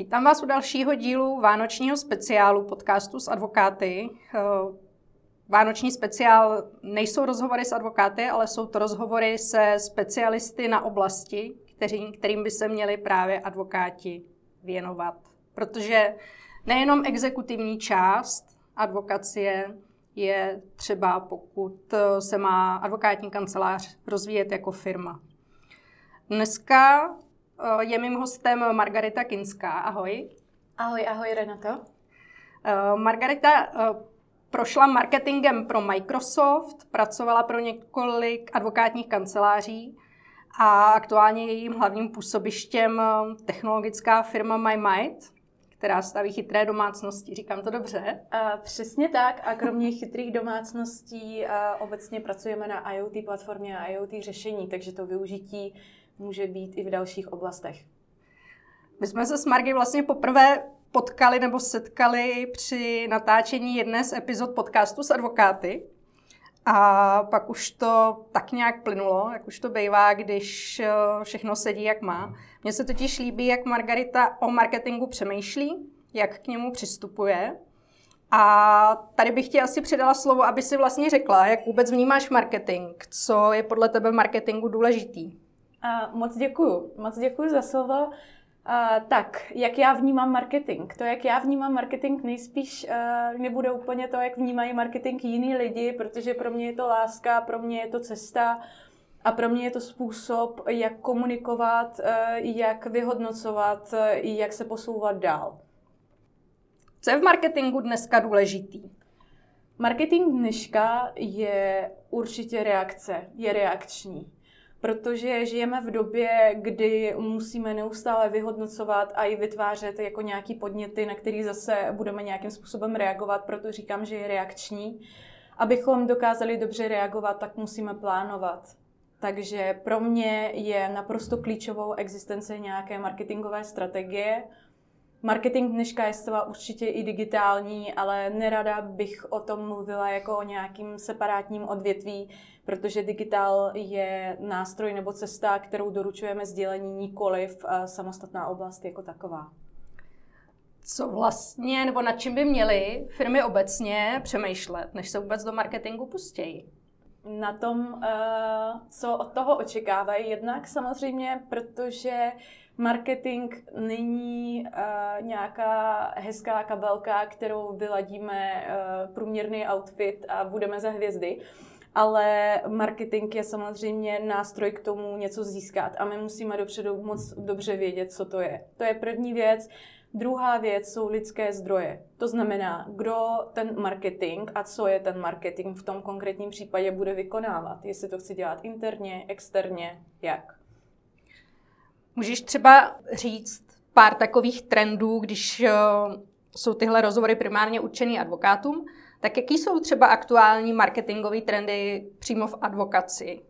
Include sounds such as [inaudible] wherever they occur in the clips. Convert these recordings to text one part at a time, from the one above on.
Vítám vás u dalšího dílu Vánočního speciálu podcastu s advokáty. Eh, Vánoční speciál nejsou rozhovory s advokáty, ale jsou to rozhovory se specialisty na oblasti, kteří, kterým by se měli právě advokáti věnovat. Protože nejenom exekutivní část advokacie je třeba, pokud se má advokátní kancelář rozvíjet jako firma. Dneska Eh, je mým hostem Margarita Kinská. Ahoj. Ahoj, ahoj Renato. Eh, Margarita eh, prošla marketingem pro Microsoft, pracovala pro několik advokátních kanceláří a aktuálně jejím hlavním působištěm technologická firma MyMind, která staví chytré domácnosti. Říkám to dobře? A přesně tak. A kromě chytrých domácností obecně pracujeme na IoT platformě a IoT řešení, takže to využití může být i v dalších oblastech. My jsme se s Margy vlastně poprvé potkali nebo setkali při natáčení jedné z epizod podcastu s advokáty. A pak už to tak nějak plynulo, jak už to bývá, když eh, všechno sedí, jak má. Mně se totiž líbí, jak Margarita o marketingu přemýšlí, jak k němu přistupuje. A tady bych ti asi předala slovo, aby si vlastně řekla, jak vůbec vnímáš marketing, co je podle tebe v marketingu důležitý. Moc děkuju. Moc děkuju za slovo. Uh, tak, jak já vnímám marketing? To, jak já vnímám marketing, nejspíš uh, nebude úplně to, jak vnímají marketing jiní lidi, protože pro mě je to láska, pro mě je to cesta a pro mě je to způsob, jak komunikovat, uh, jak vyhodnocovat, uh, jak se posouvat dál. Co je v marketingu dneska důležitý? Marketing dneška je určitě reakce, je reakční protože žijeme v době, kdy musíme neustále vyhodnocovat a i vytvářet jako nějaký podněty, na který zase budeme nějakým způsobem reagovat, proto říkám, že je reakční. Abychom dokázali dobře reagovat, tak musíme plánovat. Takže pro mě je naprosto klíčovou existence nějaké marketingové strategie, Marketing dneška je zcela určitě i digitální, ale nerada bych o tom mluvila jako o nějakým separátním odvětví, protože digitál je nástroj nebo cesta, kterou doručujeme sdělení nikoliv samostatná oblast jako taková. Co vlastně, nebo nad čím by měly firmy obecně přemýšlet, než se vůbec do marketingu pustějí? Na tom, eh, co od toho očekávají, jednak samozřejmě, protože marketing není uh, nějaká hezká kabelka, kterou vyladíme průměrný outfit a budeme za hvězdy. Ale marketing je samozřejmě nástroj k tomu něco získat a my musíme dopředu moc dobře vědět, co to je. To je první věc. Druhá věc jsou lidské zdroje. To znamená, kdo ten marketing a co je ten marketing v tom konkrétním případě bude vykonávat. Jestli to chci dělat interně, externě, jak. Můžeš třeba říct pár takových trendů, když eh, jsou tyhle rozhovory primárně určený advokátům, tak jaký jsou třeba aktuální marketingové trendy přímo v advokaci?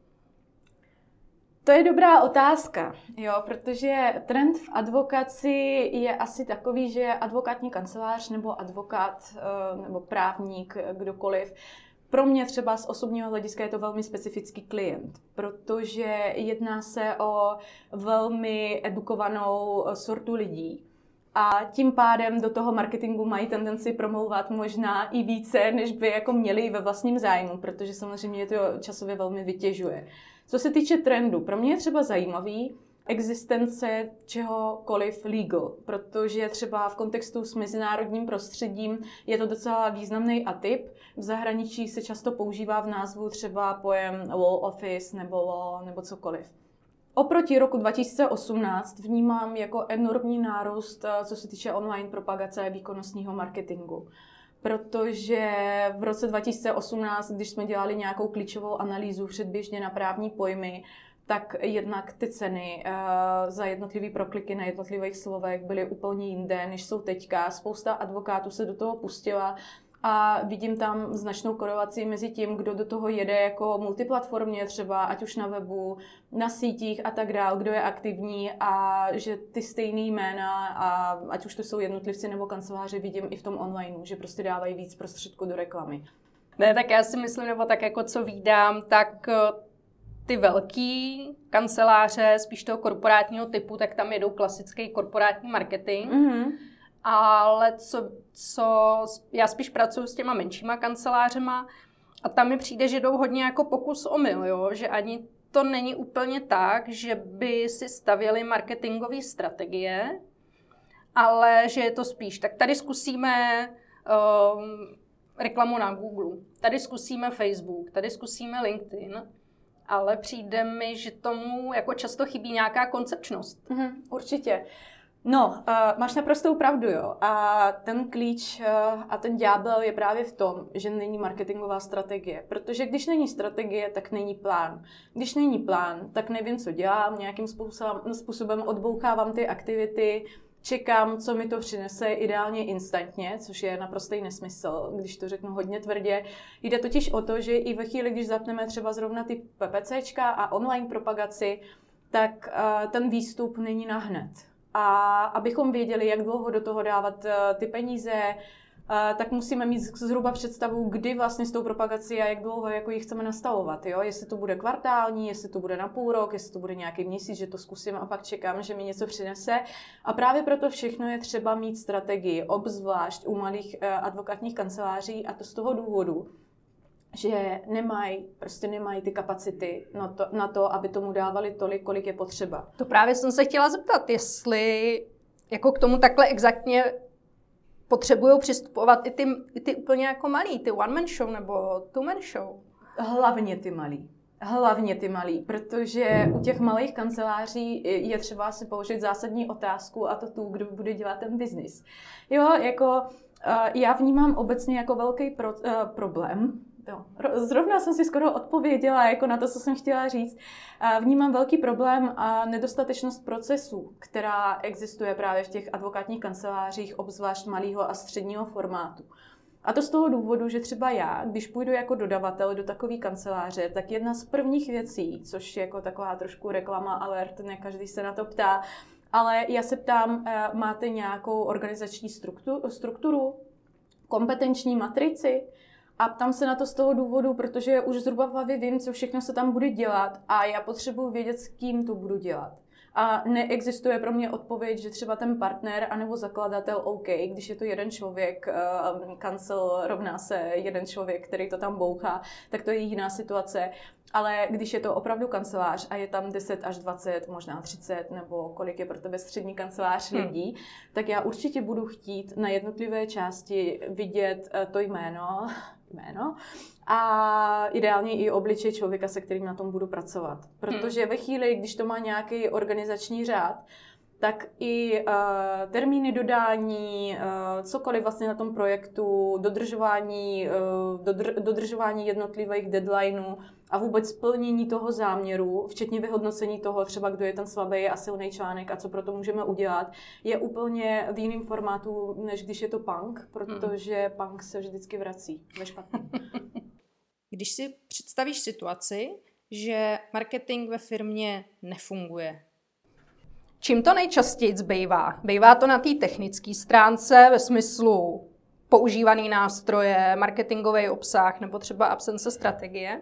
To je dobrá otázka, jo, protože trend v advokaci je asi takový, že advokátní kancelář nebo advokát eh, nebo právník, kdokoliv, pro mě třeba z osobního hlediska je to velmi specifický klient, protože jedná se o velmi edukovanou sortu lidí. A tím pádem do toho marketingu mají tendenci promlouvat možná i více, než by jako měli ve vlastním zájmu, protože samozřejmě to časově velmi vytěžuje. Co se týče trendu, pro mě je třeba zajímavý, existence čehokoliv legal, protože třeba v kontextu s mezinárodním prostředím je to docela významný atyp. V zahraničí se často používá v názvu třeba pojem law office nebo law nebo cokoliv. Oproti roku 2018 vnímám jako enormní nárůst, eh, co se týče online propagace výkonnostního marketingu protože v roce 2018, když jsme dělali nějakou klíčovou analýzu předběžně na právní pojmy, tak jednak ty ceny uh, za jednotlivé prokliky na jednotlivých slovech byly úplně jinde, než jsou teďka. Spousta advokátů se do toho pustila a vidím tam značnou korelaci mezi tím, kdo do toho jede jako multiplatformně třeba, ať už na webu, na sítích a tak dál, kdo je aktivní a že ty stejné jména, a ať už to jsou jednotlivci nebo kanceláři, vidím i v tom online, že prostě dávají víc prostředků do reklamy. Ne, tak já si myslím, nebo tak jako co vídám, tak ty velký kanceláře, spíš toho korporátního typu, tak tam jedou klasický korporátní marketing. Mm-hmm. Ale co, co, já spíš pracuji s těma menšíma kancelářema a tam mi přijde, že jdou hodně jako pokus o mil, jo? že ani to není úplně tak, že by si stavěli marketingové strategie, ale že je to spíš. Tak tady zkusíme um, reklamu na Google, tady zkusíme Facebook, tady zkusíme LinkedIn, ale přijde mi, že tomu jako často chybí nějaká koncepčnost. Mm-hmm, určitě. No, uh, máš naprostou pravdu, jo. A ten klíč uh, a ten ďábel je právě v tom, že není marketingová strategie. Protože když není strategie, tak není plán. Když není plán, tak nevím, co dělám, nějakým způsobem, způsobem odbouchávám ty aktivity, čekám, co mi to přinese, ideálně instantně, což je naprostý nesmysl, když to řeknu hodně tvrdě. Jde totiž o to, že i ve chvíli, když zapneme třeba zrovna ty PPCčka a online propagaci, tak uh, ten výstup není na hned a abychom věděli, jak dlouho do toho dávat eh, ty peníze, eh, tak musíme mít zhruba představu, kdy vlastně s tou propagací a jak dlouho jako ji chceme nastavovat. Jo? Jestli to bude kvartální, jestli to bude na půl rok, jestli to bude nějaký měsíc, že to zkusím a pak čekám, že mi něco přinese. A právě proto všechno je třeba mít strategii, obzvlášť u malých eh, advokátních kanceláří a to z toho důvodu, že nemají, prostě nemají ty kapacity na to, na to, aby tomu dávali tolik, kolik je potřeba. To právě jsem se chtěla zeptat, jestli jako k tomu takhle exaktně potřebují přistupovat i ty, i ty úplně jako malý, ty one-man show nebo two-man show. Hlavně ty malý. Hlavně ty malí, protože u těch malých kanceláří je třeba si položit zásadní otázku a to tu, kdo bude dělat ten biznis. Jo, jako eh, já vnímám obecně jako velký pro, uh, problém, Jo. Zrovna jsem si skoro odpověděla jako na to, co jsem chtěla říct. Vnímám velký problém a nedostatečnost procesů, která existuje právě v těch advokátních kancelářích, obzvlášť malého a středního formátu. A to z toho důvodu, že třeba já, když půjdu jako dodavatel do takové kanceláře, tak jedna z prvních věcí, což je jako taková trošku reklama alert, ne každý se na to ptá, ale já se ptám, eh, máte nějakou organizační strukturu, strukturu kompetenční matrici, a ptám se na to z toho důvodu, protože už zhruba v hlavě vím, co všechno se tam bude dělat a já potřebuji vědět, s kým to budu dělat. A neexistuje pro mě odpověď, že třeba ten partner anebo zakladatel OK, když je to jeden člověk, uh, cancel rovná se jeden člověk, který to tam bouchá, tak to je jiná situace. Ale když je to opravdu kancelář a je tam 10 až 20, možná 30, nebo kolik je pro tebe střední kancelář hmm. lidí, tak já určitě budu chtít na jednotlivé části vidět uh, to jméno, jméno a ideálně i obličej člověka, se kterým na tom budu pracovat. Protože ve chvíli, když to má nějaký organizační řád, tak i uh, termíny dodání, uh, cokoliv vlastně na tom projektu, dodržování, uh, dodr- dodržování jednotlivých deadlineů a vůbec splnění toho záměru, včetně vyhodnocení toho třeba, kdo je ten slabý a silný článek a co pro to můžeme udělat, je úplně v jiném formátu, než když je to punk, protože hmm. punk se vždycky vrací ve špatném. [laughs] Když si představíš situaci, že marketing ve firmě nefunguje, Čím to nejčastěji zbývá? Bývá to na té technické stránce ve smyslu používaný nástroje, marketingový obsah nebo třeba absence strategie?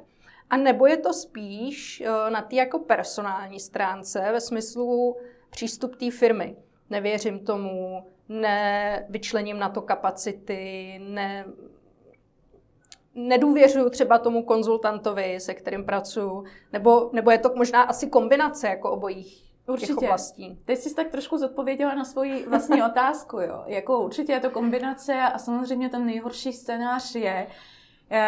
A nebo je to spíš eh, na té jako personální stránce ve smyslu přístup té firmy? Nevěřím tomu, nevyčlením na to kapacity, ne, nedůvěřuju třeba tomu konzultantovi, se kterým pracuji, nebo, nebo je to možná asi kombinace jako obojích určitě. těch oblastí. Teď jsi tak trošku zodpověděla na svoji vlastní [laughs] otázku. Jo. Jako určitě je to kombinace a samozřejmě ten nejhorší scénář je,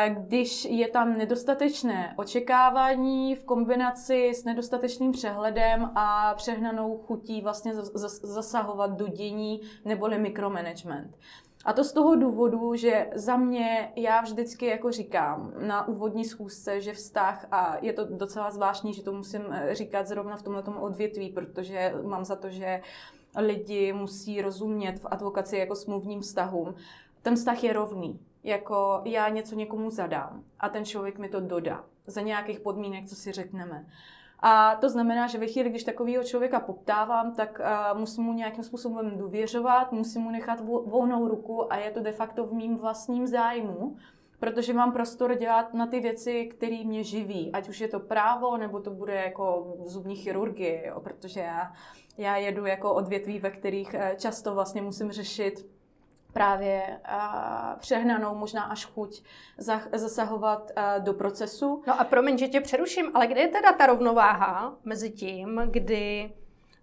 když je tam nedostatečné očekávání v kombinaci s nedostatečným přehledem a přehnanou chutí vlastně zasahovat do dění neboli mikromanagement. A to z toho důvodu, že za mě já vždycky jako říkám na úvodní schůzce, že vztah, a je to docela zvláštní, že to musím eh, říkat zrovna v tomhle odvětví, protože mám za to, že lidi musí rozumět v advokaci jako smluvním vztahům. Ten vztah je rovný. Jako já něco někomu zadám a ten člověk mi to dodá za nějakých podmínek, co si řekneme. A to znamená, že ve chvíli, když takového člověka poptávám, tak uh, musím mu nějakým způsobem důvěřovat, musím mu nechat volnou ruku a je to de facto v mým vlastním zájmu, protože mám prostor dělat na ty věci, které mě živí. Ať už je to právo, nebo to bude jako zubní chirurgie, jo? protože já, já jedu jako odvětví, ve kterých eh, často vlastně musím řešit právě uh, přehnanou, možná až chuť zasahovat uh, do procesu. No a promiň, že tě přeruším, ale kde je teda ta rovnováha mezi tím, kdy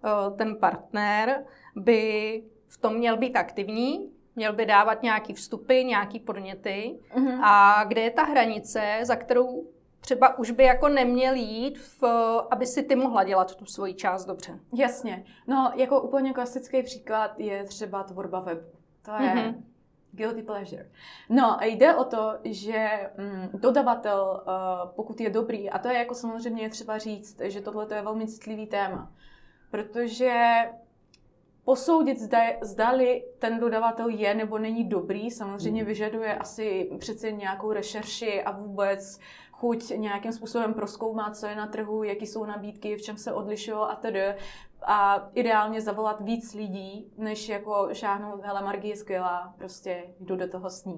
uh, ten partner by v tom měl být aktivní, měl by dávat nějaký vstupy, nějaký podněty mm-hmm. a kde je ta hranice, za kterou třeba už by jako neměl jít, v, aby si ty mohla dělat tu svoji část dobře. Jasně. No, jako úplně klasický příklad je třeba tvorba webu. To je mm-hmm. guilty pleasure. No a jde o to, že mm, dodavatel, uh, pokud je dobrý, a to je jako samozřejmě třeba říct, že tohle je velmi citlivý téma, protože posoudit, zda, zdali ten dodavatel je nebo není dobrý, samozřejmě mm. vyžaduje asi přece nějakou rešerši a vůbec chuť nějakým způsobem proskoumat, co je na trhu, jaký jsou nabídky, v čem se odlišují a tedy. A ideálně zavolat víc lidí, než jako šáhnout, hele, Margie je skvělá, prostě jdu do toho s ní.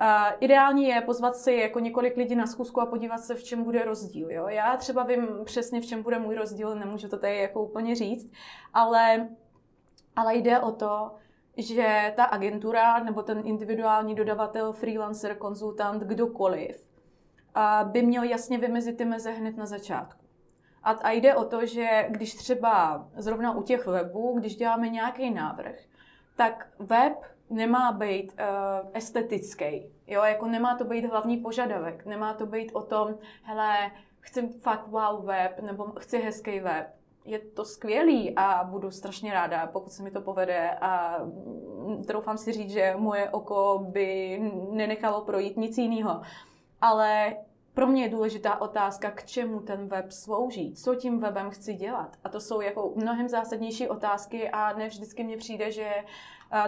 Uh, ideální je pozvat si jako několik lidí na schůzku a podívat se, v čem bude rozdíl. Jo? Já třeba vím přesně, v čem bude můj rozdíl, nemůžu to tady jako úplně říct, ale, ale jde o to, že ta agentura nebo ten individuální dodavatel, freelancer, konzultant, kdokoliv, by měl jasně vymezit ty meze hned na začátku. A, a jde o to, že když třeba zrovna u těch webů, když děláme nějaký návrh, tak web nemá být uh, estetický. Jo, jako nemá to být hlavní požadavek. Nemá to být o tom, hele, chci fakt wow web, nebo chci hezký web. Je to skvělý a budu strašně ráda, pokud se mi to povede a troufám si říct, že moje oko by nenechalo projít nic jiného ale pro mě je důležitá otázka, k čemu ten web slouží, co tím webem chci dělat. A to jsou jako mnohem zásadnější otázky a ne vždycky mně přijde, že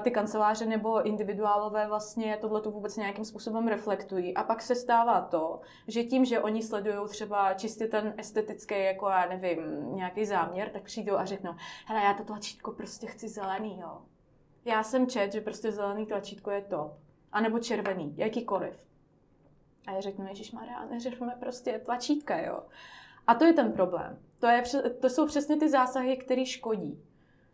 ty kanceláře nebo individuálové vlastně tohle vůbec nějakým způsobem reflektují. A pak se stává to, že tím, že oni sledují třeba čistě ten estetický, jako já nevím, nějaký záměr, tak přijdou a řeknou, hele, já to tlačítko prostě chci zelený, jo. Já jsem čet, že prostě zelený tlačítko je top. A nebo červený, jakýkoliv. A já řeknu, Ježíš Maria, neřešme prostě tlačítka, jo. A to je ten problém. To, je, to jsou přesně ty zásahy, které škodí.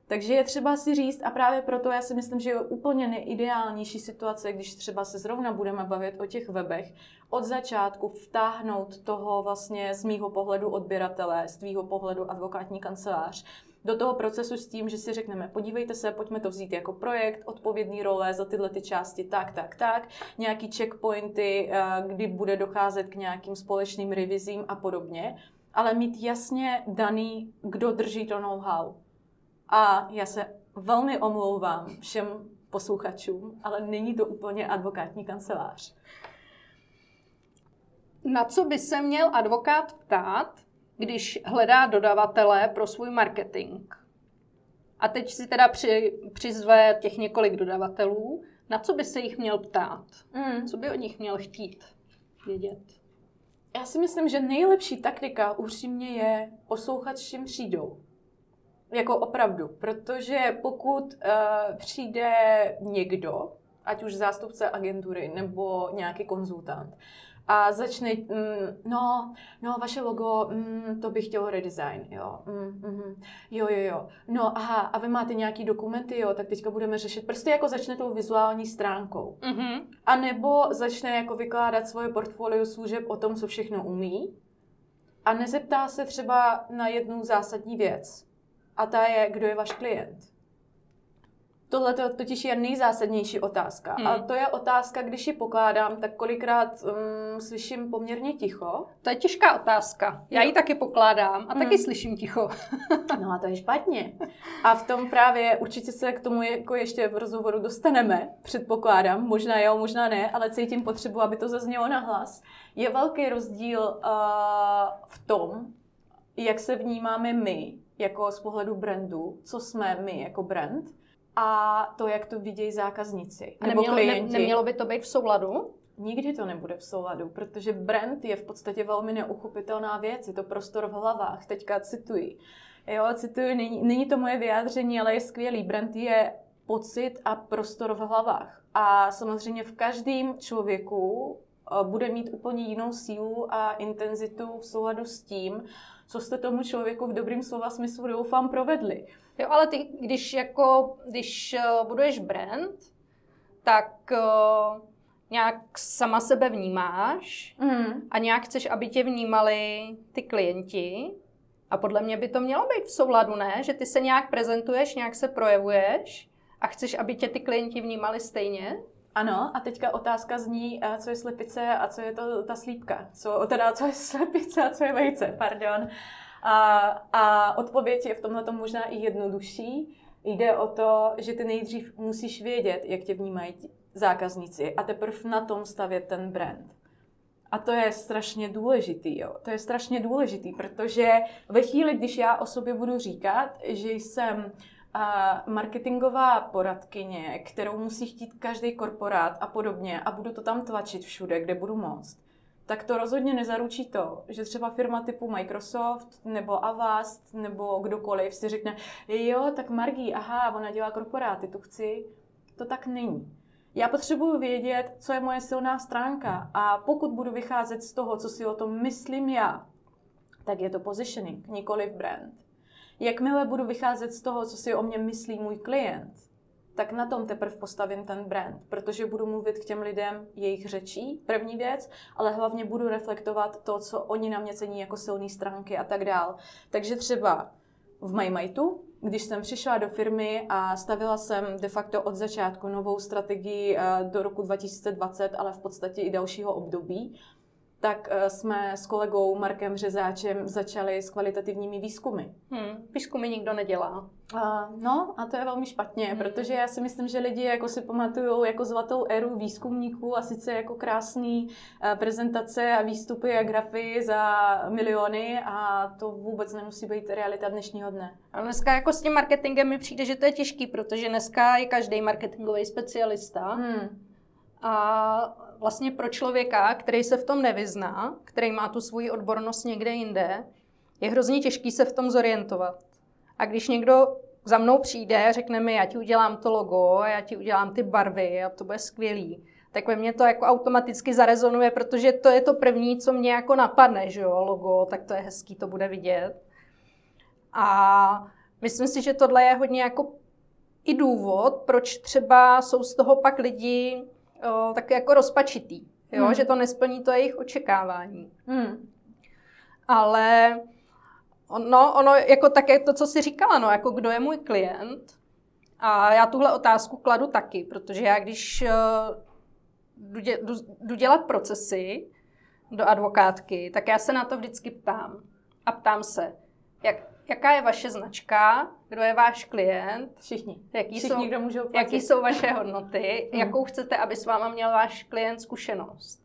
Takže je třeba si říct, a právě proto já si myslím, že je úplně nejideálnější situace, když třeba se zrovna budeme bavit o těch webech, od začátku vtáhnout toho vlastně z mýho pohledu odběratele, z tvýho pohledu advokátní kancelář, do toho procesu s tím, že si řekneme, podívejte se, pojďme to vzít jako projekt, odpovědný role za tyhle ty části, tak, tak, tak, nějaký checkpointy, eh, kdy bude docházet k nějakým společným revizím a podobně, ale mít jasně daný, kdo drží to know-how. A já se velmi omlouvám všem posluchačům, ale není to úplně advokátní kancelář. Na co by se měl advokát ptát, když hledá dodavatele pro svůj marketing. A teď si teda při, přizve těch několik dodavatelů, na co by se jich měl ptát? Mm. Co by o nich měl chtít vědět? Já si myslím, že nejlepší taktika upřímně je poslouchat, s čím přijdou. Jako opravdu, protože pokud uh, přijde někdo, ať už zástupce agentury nebo nějaký konzultant, a začne, mm, no, no, vaše logo, mm, to bych chtělo redesign, jo, mm, mm, jo, jo, jo, no, aha, a vy máte nějaký dokumenty, jo, tak teďka budeme řešit, prostě jako začne tou vizuální stránkou. Mm-hmm. A nebo začne jako vykládat svoje portfolio služeb o tom, co všechno umí a nezeptá se třeba na jednu zásadní věc. A ta je, kdo je váš klient. Tohle to totiž je nejzásadnější otázka. Hmm. A to je otázka, když ji pokládám, tak kolikrát um, slyším poměrně ticho. To je těžká otázka. Já ji taky pokládám a hmm. taky slyším ticho. [laughs] no a to je špatně. A v tom právě určitě se k tomu jako ještě v rozhovoru dostaneme, předpokládám. Možná jo, možná ne, ale cítím potřebu, aby to zaznělo na hlas. Je velký rozdíl uh, v tom, jak se vnímáme my, jako z pohledu brandu, co jsme my jako brand, a to, jak to vidějí zákazníci a nebo nemělo, klienti. Ne, nemělo by to být v souladu? Nikdy to nebude v souladu, protože brand je v podstatě velmi neuchopitelná věc, je to prostor v hlavách, teďka cituji. Jo, cituji, není, není to moje vyjádření, ale je skvělý. Brand je pocit a prostor v hlavách. A samozřejmě v každém člověku eh, bude mít úplně jinou sílu a intenzitu v souladu s tím, co jste tomu člověku v dobrým slova smyslu doufám provedli. Jo, ale ty, když jako, když uh, buduješ brand, tak uh, nějak sama sebe vnímáš mm. a nějak chceš, aby tě vnímali ty klienti. A podle mě by to mělo být v souladu, ne? Že ty se nějak prezentuješ, nějak se projevuješ a chceš, aby tě ty klienti vnímali stejně? Ano, a teďka otázka zní, eh, co je slepice a co je to ta slípka. Co, teda, co je [laughs] slepice a co je vejce, pardon. A, a odpověď je v tomhle možná i jednodušší. Jde o to, že ty nejdřív musíš vědět, jak tě vnímají zákazníci a teprve na tom stavět ten brand. A to je strašně důležitý, jo. To je strašně důležitý, protože ve chvíli, když já o sobě budu říkat, že jsem marketingová poradkyně, kterou musí chtít každý korporát a podobně a budu to tam tlačit všude, kde budu moct, tak to rozhodně nezaručí to, že třeba firma typu Microsoft nebo Avast nebo kdokoliv si řekne, jo, tak Margí, aha, ona dělá korporáty, tu chci. To tak není. Já potřebuji vědět, co je moje silná stránka a pokud budu vycházet z toho, co si o tom myslím já, tak je to positioning, nikoli brand. Jakmile budu vycházet z toho, co si o mě myslí můj klient, tak na tom teprve postavím ten brand, protože budu mluvit k těm lidem jejich řečí, první věc, ale hlavně budu reflektovat to, co oni na mě cení jako silné stránky a tak dál. Takže třeba v MyMajtu, když jsem přišla do firmy a stavila jsem de facto od začátku novou strategii eh, do roku 2020, ale v podstatě i dalšího období, tak eh, jsme s kolegou Markem Řezáčem začali s kvalitativními výzkumy. Hmm, výzkumy nikdo nedělá. Uh, no a to je velmi špatně, hmm. protože já si myslím, že lidi jako si pamatují jako zlatou éru výzkumníků a sice jako krásný uh, prezentace a výstupy a grafy za miliony a to vůbec nemusí být realita dnešního dne. A dneska jako s tím marketingem mi přijde, že to je těžký, protože dneska je každý marketingový specialista. Hmm. A vlastně pro člověka, který se v tom nevyzná, který má tu svoji odbornost někde jinde, je hrozně těžký se v tom zorientovat. A když někdo za mnou přijde a řekne mi, já ti udělám to logo, já ti udělám ty barvy a to bude skvělý, tak ve mně to jako automaticky zarezonuje, protože to je to první, co mě jako napadne, že jo, logo, tak to je hezký, to bude vidět. A myslím si, že tohle je hodně jako i důvod, proč třeba jsou z toho pak lidi o, tak jako rozpačitý, jo? Hmm. že to nesplní to jejich očekávání. Hmm. Ale ono, ono jako také to, co jsi říkala, no, jako kdo je můj klient, a já tuhle otázku kladu taky, protože já když uh, jdu, dě, jdu, jdu dělat procesy do advokátky, tak já se na to vždycky ptám. A ptám se, jak, jaká je vaše značka, kdo je váš klient, všichni, jaký, všichni, jsou, kdo můžou platit. jaký jsou vaše hodnoty, hmm. jakou chcete, aby s váma měl váš klient zkušenost.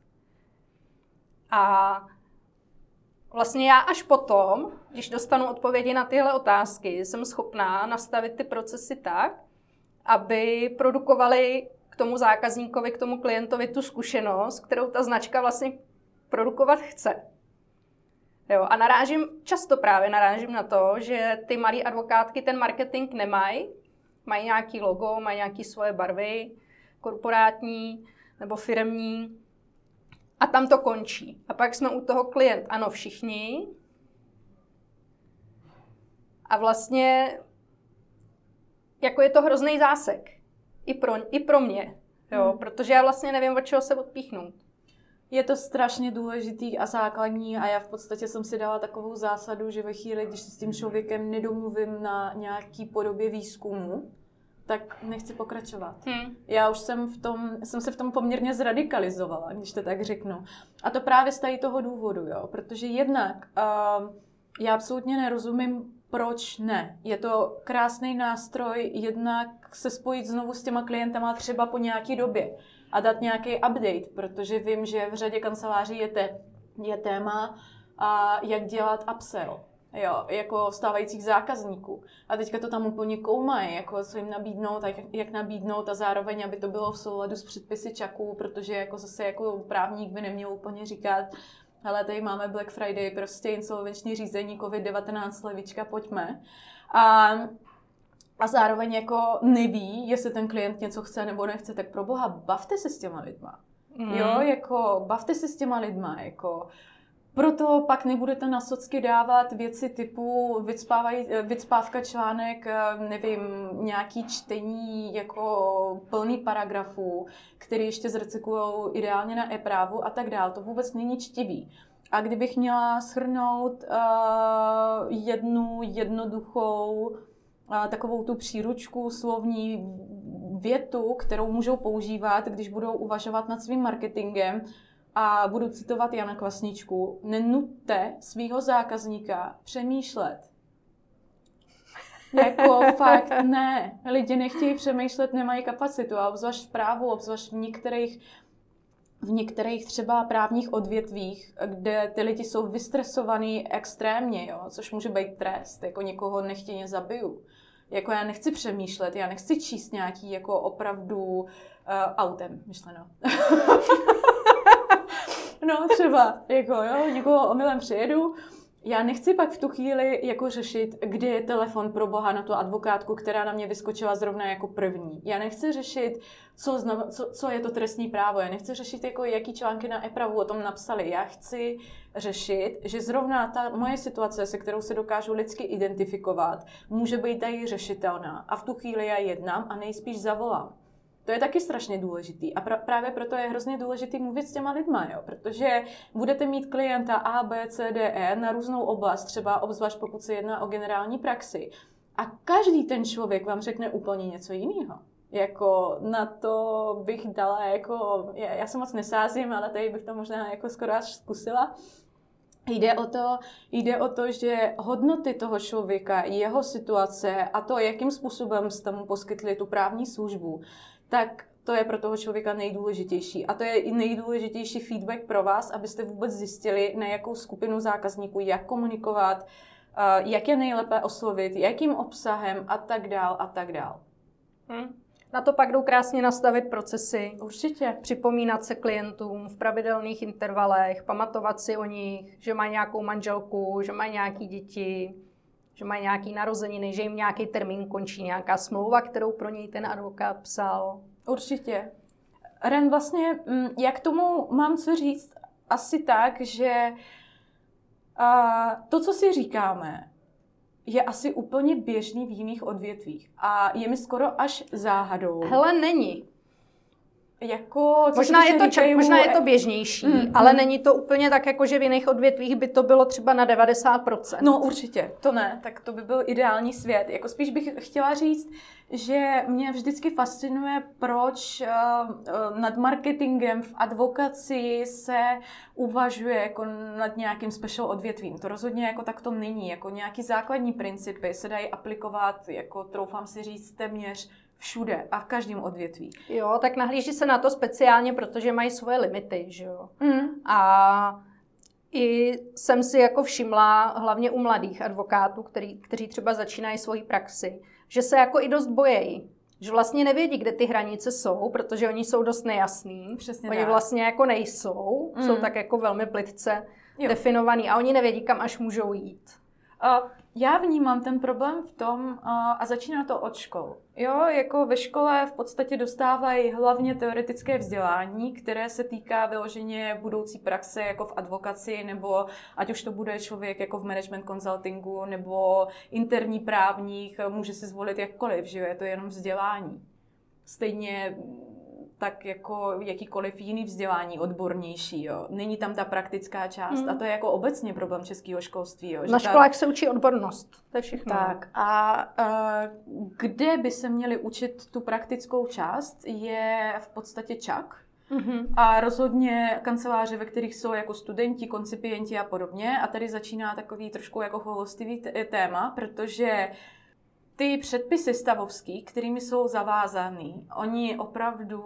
A vlastně já až potom, když dostanu odpovědi na tyhle otázky, jsem schopná nastavit ty procesy tak, aby produkovali k tomu zákazníkovi, k tomu klientovi tu zkušenost, kterou ta značka vlastně produkovat chce. Jo, a narážím, často právě narážím na to, že ty malé advokátky ten marketing nemají, mají nějaký logo, mají nějaké svoje barvy, korporátní nebo firmní, a tam to končí. A pak jsme u toho klient, ano, všichni. A vlastně jako je to hrozný zásek. I pro, i pro mě. Jo, hmm. Protože já vlastně nevím, od čeho se odpíchnout je to strašně důležitý a základní a já v podstatě jsem si dala takovou zásadu, že ve chvíli, když se s tím člověkem nedomluvím na nějaký podobě výzkumu, tak nechci pokračovat. Hmm. Já už jsem, v tom, jsem se v tom poměrně zradikalizovala, když to tak řeknu. A to právě z tady toho důvodu, jo, protože jednak uh, já absolutně nerozumím, proč ne. Je to krásný nástroj jednak se spojit znovu s těma klientama třeba po nějaký době a dát nějaký update, protože vím, že v řadě kanceláří je, te, je téma, a jak dělat upsell. Jo, jako stávajících zákazníků. A teďka to tam úplně koumají, jako co jim nabídnout, jak, jak nabídnout a zároveň, aby to bylo v souladu s předpisy čaků, protože jako zase jako právník by neměl úplně říkat, ale tady máme Black Friday, prostě insolvenční řízení, COVID-19, levička, pojďme. A a zároveň jako neví, jestli ten klient něco chce nebo nechce, tak pro boha bavte se s těma lidma. Mm. Jo, jako bavte se s těma lidma, jako proto pak nebudete na socky dávat věci typu vycpávka článek, nevím, nějaký čtení jako plný paragrafů, který ještě zrecyklují ideálně na e-právu a tak dál. To vůbec není čtivý. A kdybych měla shrnout uh, jednu jednoduchou takovou tu příručku, slovní větu, kterou můžou používat, když budou uvažovat nad svým marketingem, a budu citovat Jana Kvasničku, nenutte svého zákazníka přemýšlet. jako [laughs] fakt ne. Lidi nechtějí přemýšlet, nemají kapacitu. A obzvlášť v právu, obzvlášť v některých v některých třeba právních odvětvích, kde ty lidi jsou vystresovaní extrémně, jo, což může být trest, jako někoho nechtěně zabiju. Jako já nechci přemýšlet, já nechci číst nějaký jako opravdu uh, autem, myšleno. [laughs] No třeba, jako jo, někoho omylem přijedu, já nechci pak v tu chvíli jako řešit, kde je telefon pro boha na tu advokátku, která na mě vyskočila zrovna jako první. Já nechci řešit, co, znam, co, co je to trestní právo. Já nechci řešit, jako jaký články na e-pravu o tom napsali. Já chci řešit, že zrovna ta moje situace, se kterou se dokážu lidsky identifikovat, může být tady řešitelná. A v tu chvíli já jednám a nejspíš zavolám. To je taky strašně důležitý. A pra- právě proto je hrozně důležitý mluvit s těma lidma, jo? protože budete mít klienta A, B, C, D, E na různou oblast, třeba obzvlášť pokud se jedná o generální praxi. A každý ten člověk vám řekne úplně něco jiného. Jako na to bych dala, jako, já, já se moc nesázím, ale tady bych to možná jako skoro až zkusila. Jde o, to, jde o to, že hodnoty toho člověka, jeho situace a to, jakým způsobem jste mu poskytli tu právní službu, tak to je pro toho člověka nejdůležitější. A to je i nejdůležitější feedback pro vás, abyste vůbec zjistili, na jakou skupinu zákazníků, jak komunikovat, eh, jak je nejlépe oslovit, jakým obsahem a tak dál a tak dál. Hmm. Na to pak jdou krásně nastavit procesy. Určitě. Připomínat se klientům v pravidelných intervalech, pamatovat si o nich, že mají nějakou manželku, že mají nějaké děti, že mají nějaký narozeniny, že jim nějaký termín končí, nějaká smlouva, kterou pro něj ten advokát psal. Určitě. Ren, vlastně, mm, jak tomu mám co říct? Asi tak, že to, co si říkáme, je asi úplně běžný v jiných odvětvích. A je mi skoro až záhadou. Hele, není. Jako, možná, je to, říkají, možná je to běžnější, mm, ale mm. není to úplně tak, jako že v jiných odvětvích by to bylo třeba na 90%. No určitě, to ne, tak to by byl ideální svět. Jako spíš bych chtěla říct, že mě vždycky fascinuje, proč uh, nad marketingem v advokaci se uvažuje jako nad nějakým special odvětvím. To rozhodně jako tak to není. Jako nějaký základní principy se dají aplikovat, jako troufám si říct, téměř všude a v každém odvětví. Jo, tak nahlíží se na to speciálně, protože mají svoje limity, že jo. Mm. A i jsem si jako všimla, hlavně u mladých advokátů, který, kteří třeba začínají svoji praxi, že se jako i dost bojejí. Že vlastně nevědí, kde ty hranice jsou, protože oni jsou dost nejasný. Přesně oni tak. vlastně jako nejsou, mm. jsou tak jako velmi plitce jo. definovaný a oni nevědí, kam až můžou jít. Uh, já vnímám ten problém v tom, a začíná to od škol. Jo, jako ve škole v podstatě dostávají hlavně teoretické vzdělání, které se týká vyloženě budoucí praxe jako v advokaci, nebo ať už to bude člověk jako v management consultingu, nebo interní právník, může si zvolit jakkoliv, že jo, je to jenom vzdělání. Stejně tak jako jakýkoliv jiný vzdělání odbornější. Jo. Není tam ta praktická část hmm. a to je jako obecně problém českého školství. Jo, Na školách ta... se učí odbornost, to je všechno. Tak a uh, kde by se měli učit tu praktickou část je v podstatě čak. Mm-hmm. A rozhodně kanceláře, ve kterých jsou jako studenti, koncipienti a podobně. A tady začíná takový trošku jako holostivý téma, protože ty předpisy stavovský, kterými jsou zavázány, oni opravdu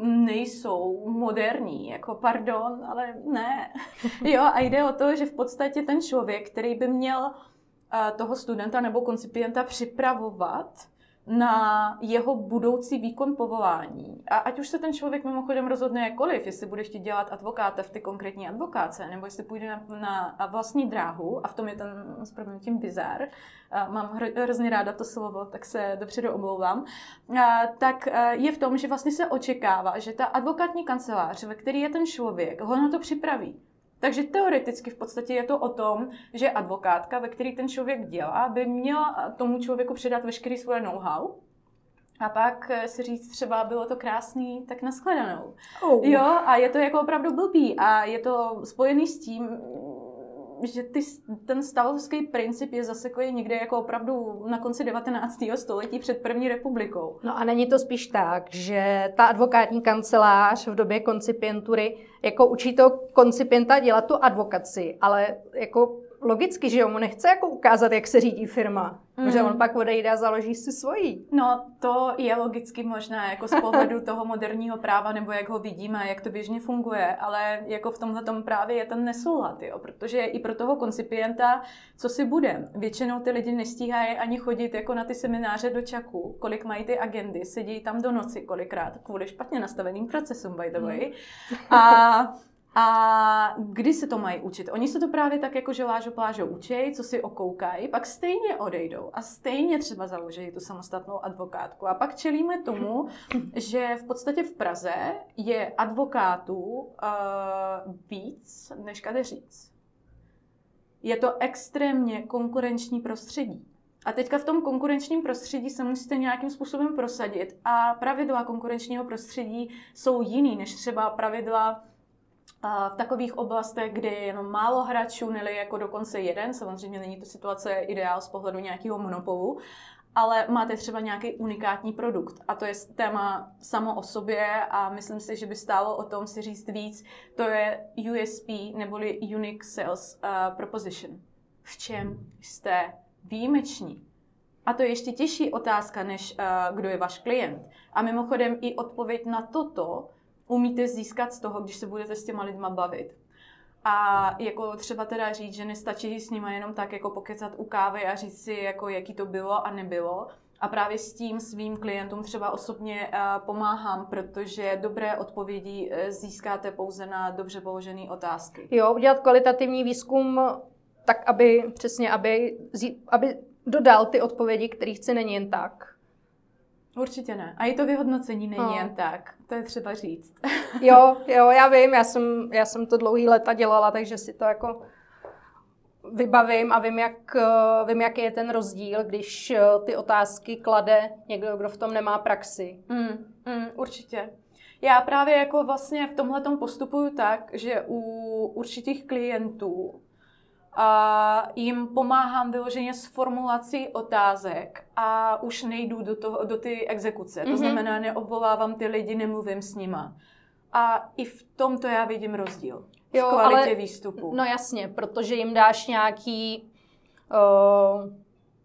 nejsou moderní, jako pardon, ale ne. [laughs] jo, a jde o to, že v podstatě ten člověk, který by měl toho studenta nebo koncipienta připravovat na jeho budoucí výkon povolání. A ať už se ten člověk mimochodem rozhodne jakkoliv, jestli bude chtít dělat advokáta v té konkrétní advokáce, nebo jestli půjde na, na vlastní dráhu, a v tom je ten s tím bizar, mám hrozně ráda to slovo, tak se dopředu omlouvám, tak je v tom, že vlastně se očekává, že ta advokátní kancelář, ve který je ten člověk, ho na to připraví. Takže teoreticky v podstatě je to o tom, že advokátka, ve který ten člověk dělá, by měla tomu člověku předat veškerý svoje know-how, a pak si říct třeba, bylo to krásný, tak nashledanou. Oh. Jo, a je to jako opravdu blbý a je to spojený s tím, že ty, ten stavovský princip je zaseklý někde jako opravdu na konci 19. století před první republikou. No a není to spíš tak, že ta advokátní kancelář v době koncipientury jako učí to koncipienta dělat tu advokaci, ale jako logicky, že jo, mu nechce jako ukázat, jak se řídí firma. Mm. Že on pak odejde a založí si svoji. No, to je logicky možná jako z pohledu [laughs] toho moderního práva, nebo jak ho vidíme, jak to běžně funguje, ale jako v tomhle právě je ten nesoulad, jo, protože i pro toho koncipienta, co si bude. Většinou ty lidi nestíhají ani chodit jako na ty semináře do čaku, kolik mají ty agendy, sedí tam do noci kolikrát, kvůli špatně nastaveným procesům, by the way. Mm. A [laughs] a kdy se to mají učit? Oni se to právě tak jako že lážo plážo učej, co si okoukají, pak stejně odejdou a stejně třeba založí tu samostatnou advokátku. A pak čelíme tomu, že v podstatě v Praze je advokátů uh, víc než kadeříc. Je to extrémně konkurenční prostředí. A teďka v tom konkurenčním prostředí se musíte nějakým způsobem prosadit a pravidla konkurenčního prostředí jsou jiný než třeba pravidla v takových oblastech, kde je jenom málo hráčů, nebo jako dokonce jeden, samozřejmě není to situace ideál z pohledu nějakého monopolu, ale máte třeba nějaký unikátní produkt. A to je téma samo o sobě a myslím si, že by stálo o tom si říct víc. To je USP neboli Unique Sales uh, Proposition. V čem jste výjimeční? A to je ještě těžší otázka, než uh, kdo je váš klient. A mimochodem i odpověď na toto umíte získat z toho, když se budete s těma lidma bavit. A jako třeba teda říct, že nestačí s nimi jenom tak jako pokecat u kávy a říct si, jako jaký to bylo a nebylo. A právě s tím svým klientům třeba osobně eh, pomáhám, protože dobré odpovědi eh, získáte pouze na dobře položené otázky. Jo, udělat kvalitativní výzkum tak, aby přesně, aby, aby dodal ty odpovědi, které chci není jen tak. Určitě ne. A i to vyhodnocení není no. jen tak. To je třeba říct. [laughs] jo, jo, já vím, já jsem, já jsem to dlouhý leta dělala, takže si to jako vybavím a vím, jak, vím, jaký je ten rozdíl, když eh, ty otázky klade někdo, kdo v tom nemá praxi. Mm, mm, určitě. Já právě jako vlastně v tomhle postupuju tak, že u určitých klientů a jim pomáhám vyloženě s formulací otázek a už nejdu do, toho, do ty exekuce. Mm-hmm. To mhm. znamená, neobvolávám ty lidi, nemluvím s nima. A i v tomto já vidím rozdíl. Jo, v kvalitě ale, výstupu. No jasně, protože jim dáš nějaký uh,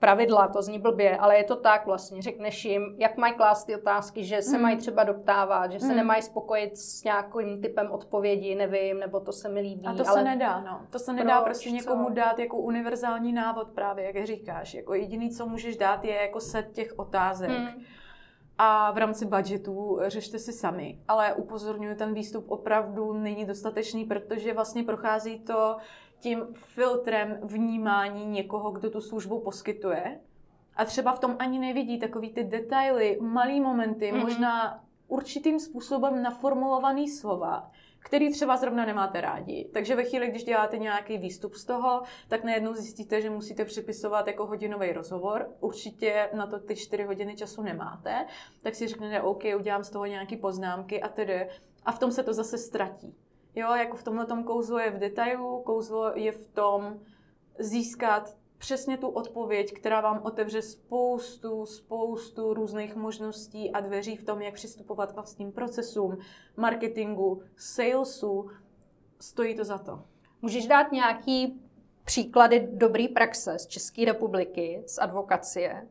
pravidla, to zní blbě, ale je to tak vlastně. Řekneš jim, jak mají klást ty otázky, že se mm. mají třeba doptávat, že se mm. nemají spokojit s nějakým typem odpovědi, nevím, nebo to se mi líbí. A to ale... se nedá, no. To se nedá Proč, prostě někomu co? dát jako univerzální návod právě, jak říkáš. Jako jediný, co můžeš dát, je jako set těch otázek. Mm. A v rámci budgetu řešte si sami. Ale upozorňuji, ten výstup opravdu není dostatečný, protože vlastně prochází to tím filtrem vnímání někoho, kdo tu službu poskytuje. A třeba v tom ani nevidí takový ty detaily, malý momenty, mm-hmm. možná určitým způsobem naformulovaný slova, který třeba zrovna nemáte rádi. Takže ve chvíli, když děláte nějaký výstup z toho, tak najednou zjistíte, že musíte připisovat jako hodinový rozhovor. Určitě na to ty čtyři hodiny času nemáte. Tak si řeknete, OK, udělám z toho nějaké poznámky a tedy. A v tom se to zase ztratí. Jo, jako v tomhle tom kouzlo je v detailu, kouzlo je v tom získat přesně tu odpověď, která vám otevře spoustu, spoustu různých možností a dveří v tom, jak přistupovat k vlastním procesům, marketingu, salesu. Stojí to za to. Můžeš dát nějaký příklady dobré praxe z České republiky, z advokacie?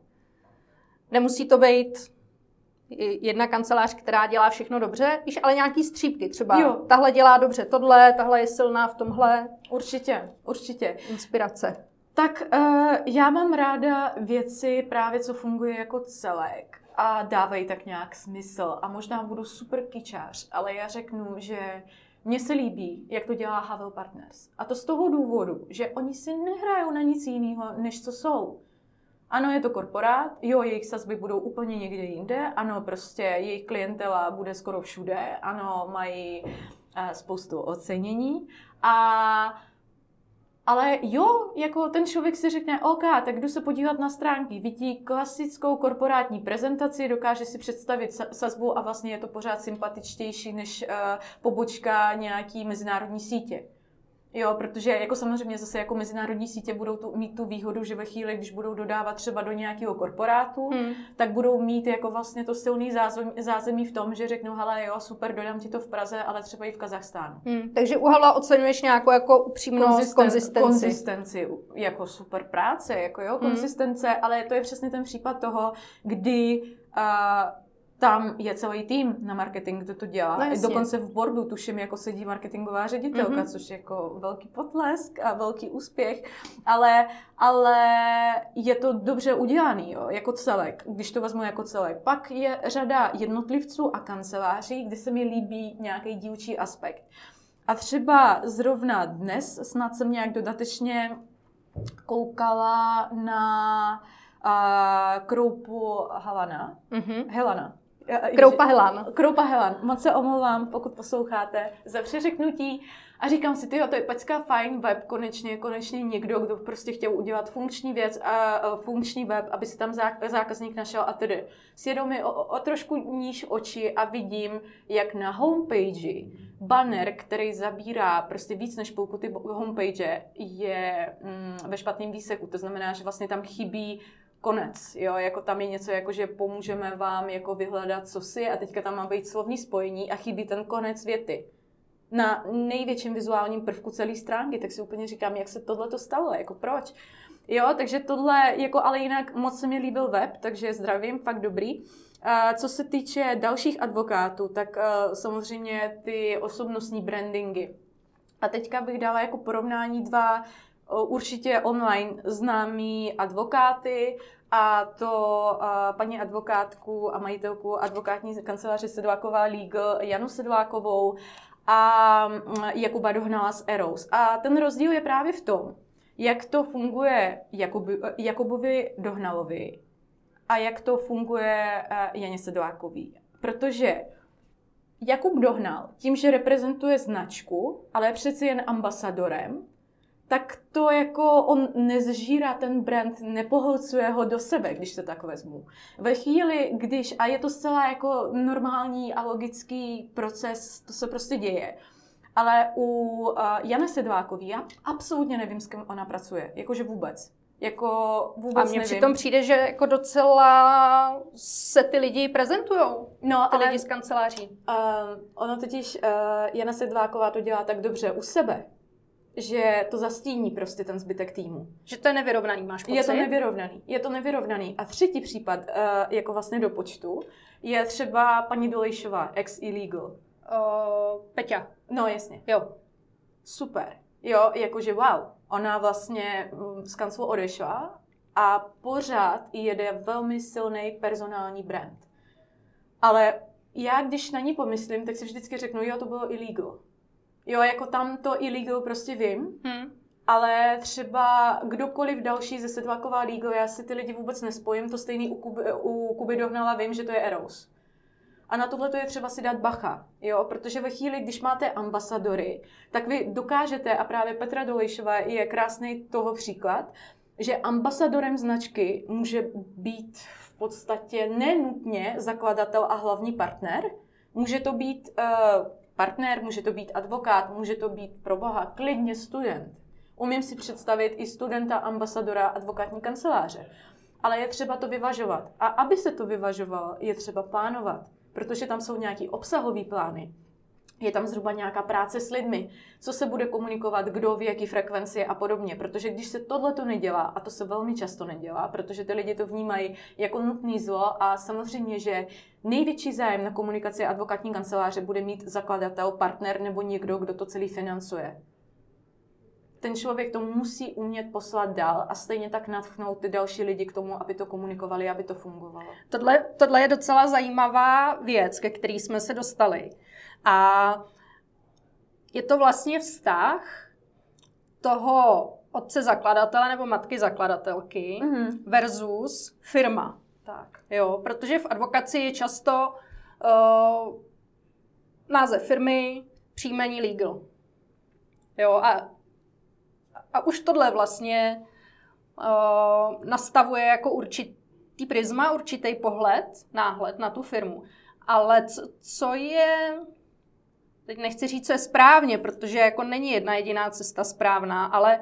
Nemusí to být jedna kancelář, která dělá všechno dobře, víš, ale nějaký střípky třeba. Jo. Tahle dělá dobře tohle, tahle je silná v tomhle. Určitě, určitě. Inspirace. Tak uh, já mám ráda věci právě, co funguje jako celek a dávají tak nějak smysl. A možná budu super kyčář, ale já řeknu, že mně se líbí, jak to dělá Havel Partners. A to z toho důvodu, že oni si nehrajou na nic jiného, než co jsou. Ano, je to korporát, jo, jejich sazby budou úplně někde jinde, ano, prostě jejich klientela bude skoro všude, ano, mají uh, spoustu ocenění. A ale jo, jako ten člověk si řekne, OK, tak jdu se podívat na stránky, vidí klasickou korporátní prezentaci, dokáže si představit sazbu a vlastně je to pořád sympatičtější než uh, pobočka nějaký mezinárodní sítě. Jo, protože jako samozřejmě zase jako mezinárodní sítě budou tu, mít tu výhodu, že ve chvíli, když budou dodávat třeba do nějakého korporátu, hmm. tak budou mít jako vlastně to silný zázemí, zázemí v tom, že řeknou, hele jo, super, dodám ti to v Praze, ale třeba i v Kazachstánu. Hmm. Takže u Havla oceňuješ nějakou jako upřímnost, Konzisten, konzistenci. Konzistenci, jako super práce, jako jo, hmm. konzistence, ale to je přesně ten případ toho, kdy uh, tam je celý tým na marketing, kdo to dělá. No, Dokonce v bordu tuším, jako sedí marketingová ředitelka, mm-hmm. což je jako velký potlesk a velký úspěch, ale, ale je to dobře udělaný, jo, jako celek, když to vezmu jako celek. Pak je řada jednotlivců a kanceláří, kde se mi líbí nějaký dílčí aspekt. A třeba zrovna dnes snad jsem nějak dodatečně koukala na uh, kroupu Havana. Mm-hmm. Helana. Kroupa Helan. Kroupa Helan. Moc se omlouvám, pokud posloucháte, za přeřeknutí. A říkám si, tyjo, to je pecka fajn web, konečně, konečně někdo, kdo prostě chtěl udělat funkční věc a funkční web, aby si tam zákazník našel a tedy. Sjedou mi o, o trošku níž oči a vidím, jak na homepage banner, který zabírá prostě víc než půlku ty homepage, je mm, ve špatném výseku. To znamená, že vlastně tam chybí konec, jo, jako tam je něco jako, že pomůžeme vám jako vyhledat co si a teďka tam má být slovní spojení a chybí ten konec věty. Na největším vizuálním prvku celé stránky, tak si úplně říkám, jak se tohle to stalo, jako proč. Jo, takže tohle, jako ale jinak moc se mi líbil web, takže zdravím, fakt dobrý. A co se týče dalších advokátů, tak uh, samozřejmě ty osobnostní brandingy. A teďka bych dala jako porovnání dva určitě online známí advokáty a to paní advokátku a majitelku advokátní kanceláře Sedláková Legal Janu Sedlákovou a mm, Jakuba Dohnala z Eros. A ten rozdíl je právě v tom, jak to funguje Jakubi, Jakubovi Dohnalovi a jak to funguje Janě Sedlákový. Protože Jakub Dohnal, tím, že reprezentuje značku, ale je přeci jen ambasadorem, tak to jako on nezžírá ten brand, nepohlcuje ho do sebe, když se tak vezmu. Ve chvíli, když, a je to zcela jako normální a logický proces, to se prostě děje, ale u uh, Jana Sedlákový, já absolutně nevím, s kým ona pracuje, jakože vůbec. Jako vůbec A mně přitom přijde, že jako docela se ty lidi prezentují. No, ty ale, lidi z kanceláří. Uh, ono totiž, uh, Jana Sedláková to dělá tak dobře u sebe, že to zastíní prostě ten zbytek týmu. Že to je nevyrovnaný, máš pocit? Je to nevyrovnaný. Je to nevyrovnaný. A třetí případ, uh, jako vlastně do počtu, je třeba paní Dolejšová, ex-illegal. Uh, Peťa. No, jasně. Jo. Super. Jo, jakože wow. Ona vlastně mm, z kanclu odešla a pořád jede velmi silný personální brand. Ale já, když na ní pomyslím, tak si vždycky řeknu, jo, to bylo illegal. Jo, jako tam to illegal prostě vím, hmm. ale třeba kdokoliv další ze Sedlaková legal, já si ty lidi vůbec nespojím, to stejný u Kuby, u Kuby Dohnala vím, že to je Eros. A na tohle je třeba si dát bacha, jo? protože ve chvíli, když máte ambasadory, tak vy dokážete, a právě Petra Dolejšová je krásný toho příklad, že ambasadorem značky může být v podstatě nenutně zakladatel a hlavní partner, může to být uh, partner, může to být advokát, může to být pro boha klidně student. Umím si představit i studenta, ambasadora, advokátní kanceláře. Ale je třeba to vyvažovat. A aby se to vyvažovalo, je třeba plánovat, protože tam jsou nějaký obsahový plány je tam zhruba nějaká práce s lidmi, co se bude komunikovat, kdo v jaký frekvenci a podobně. Protože když se tohle to nedělá, a to se velmi často nedělá, protože ty lidi to vnímají jako nutný zlo a samozřejmě, že největší zájem na komunikaci advokátní kanceláře bude mít zakladatel, partner nebo někdo, kdo to celý financuje. ten člověk to musí umět poslat dál a stejně tak natchnout ty další lidi k tomu, aby to komunikovali, aby to fungovalo. Tohle, tohle je docela zajímavá věc, ke který jsme se dostali. A je to vlastně vztah toho otce zakladatele nebo matky zakladatelky mm-hmm. versus firma. Tak. Jo, protože v advokaci je často uh, název firmy, příjmení legal. Jo, a, a už tohle vlastně uh, nastavuje jako určitý prisma, určitý pohled, náhled na tu firmu. Ale co, co je, teď nechci říct, co je správně, protože jako není jedna jediná cesta správná, ale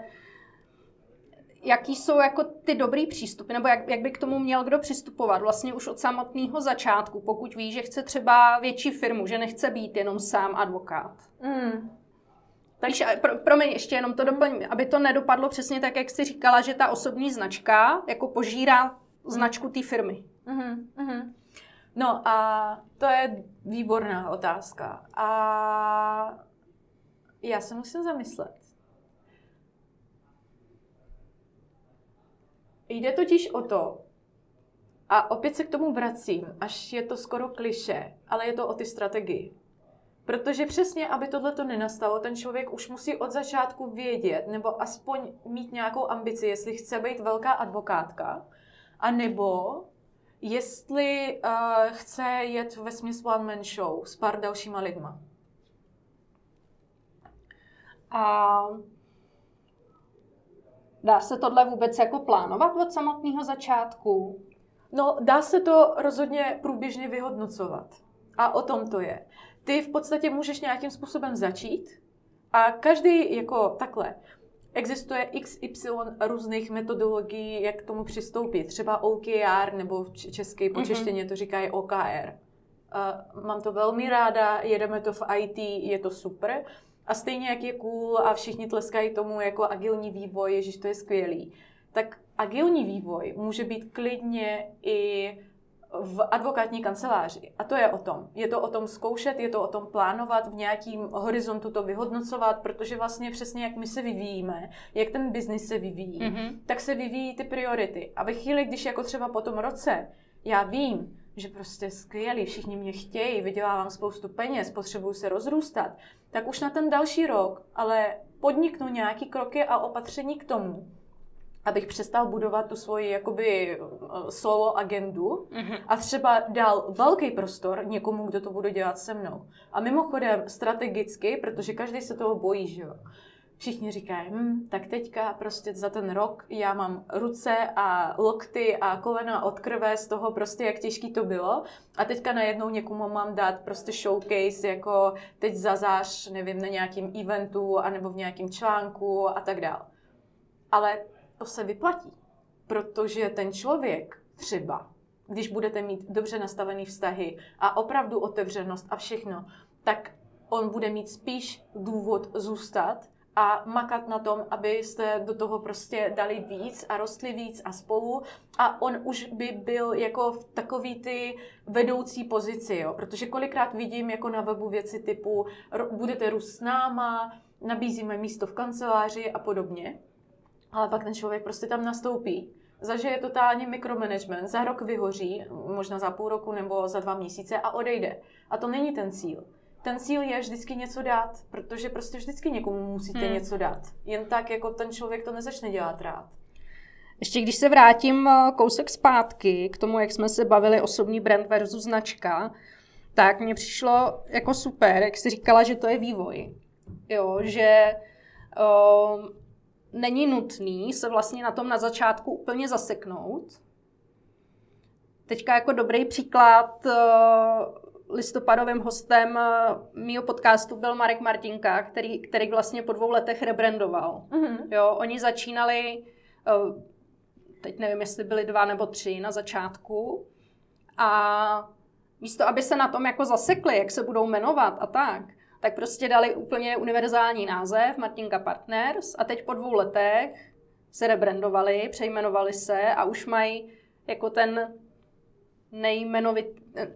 jaký jsou jako ty dobrý přístupy, nebo jak, jak by k tomu měl kdo přistupovat vlastně už od samotného začátku, pokud ví, že chce třeba větší firmu, že nechce být jenom sám advokát. Mm. Takže pro, promiň, ještě jenom to doplním, aby to nedopadlo přesně tak, jak jsi říkala, že ta osobní značka jako požírá značku té firmy. Mm-hmm. No a to je výborná otázka. A já se musím zamyslet. Jde totiž o to, a opět se k tomu vracím, až je to skoro kliše, ale je to o ty strategii. Protože přesně, aby tohle to nenastalo, ten člověk už musí od začátku vědět, nebo aspoň mít nějakou ambici, jestli chce být velká advokátka, a nebo jestli uh, chce jet ve smyslu one man show s pár dalšíma lidma. A Dá se tohle vůbec jako plánovat od samotného začátku? No, dá se to rozhodně průběžně vyhodnocovat. A o tom to je. Ty v podstatě můžeš nějakým způsobem začít a každý jako takhle. Existuje XY různých metodologií, jak k tomu přistoupit. Třeba OKR, nebo v české mhm. počeštěně to říkají OKR. Uh, mám to velmi ráda, jedeme to v IT, je to super. A stejně jak je cool a všichni tleskají tomu jako agilní vývoj, ježiš, to je skvělý, tak agilní vývoj může být klidně i v advokátní kanceláři. A to je o tom. Je to o tom zkoušet, je to o tom plánovat, v nějakým horizontu to vyhodnocovat, protože vlastně přesně jak my se vyvíjíme, jak ten biznis se vyvíjí, mm-hmm. tak se vyvíjí ty priority. A ve chvíli, když jako třeba po tom roce já vím, že prostě skvělý, všichni mě chtějí, vydělávám spoustu peněz, potřebuju se rozrůstat, tak už na ten další rok, ale podniknu nějaký kroky a opatření k tomu, abych přestal budovat tu svoji jakoby eh, solo agendu mm-hmm. a třeba dal velký prostor někomu, kdo to bude dělat se mnou. A mimochodem strategicky, protože každý se toho bojí, že jo všichni říkají, hm, tak teďka prostě za ten rok já mám ruce a lokty a kolena od krve z toho prostě, jak těžký to bylo. A teďka najednou někomu mám dát prostě showcase, jako teď za zář, nevím, na nějakým eventu, anebo v nějakém článku a tak dál. Ale to se vyplatí, protože ten člověk třeba, když budete mít dobře nastavený vztahy a opravdu otevřenost a všechno, tak on bude mít spíš důvod zůstat, a makat na tom, abyste do toho prostě dali víc a rostli víc a spolu. A on už by byl jako v takový ty vedoucí pozici, jo? protože kolikrát vidím jako na webu věci typu budete růst s náma, nabízíme místo v kanceláři a podobně, ale pak ten člověk prostě tam nastoupí zažije totální mikromanagement, za rok vyhoří, možná za půl roku nebo za dva měsíce a odejde. A to není ten cíl ten cíl je vždycky něco dát, protože prostě vždycky někomu musíte hmm. něco dát. Jen tak, jako ten člověk to nezačne dělat rád. Ještě když se vrátím eh, kousek zpátky k tomu, jak jsme se bavili osobní brand versus značka, tak mně přišlo jako super, jak jsi říkala, že to je vývoj. Jo, že eh, není nutný se vlastně na tom na začátku úplně zaseknout. Teďka jako dobrý příklad eh, listopadovým hostem eh, mýho podcastu byl Marek Martinka, který, který vlastně po dvou letech rebrandoval. Mm-hmm. Jo, oni začínali, eh, teď nevím, jestli byli dva nebo tři na začátku a místo, aby se na tom jako zasekli, jak se budou jmenovat a tak, tak prostě dali úplně univerzální název Martinka Partners a teď po dvou letech se rebrandovali, přejmenovali se a už mají jako ten nejmenovit,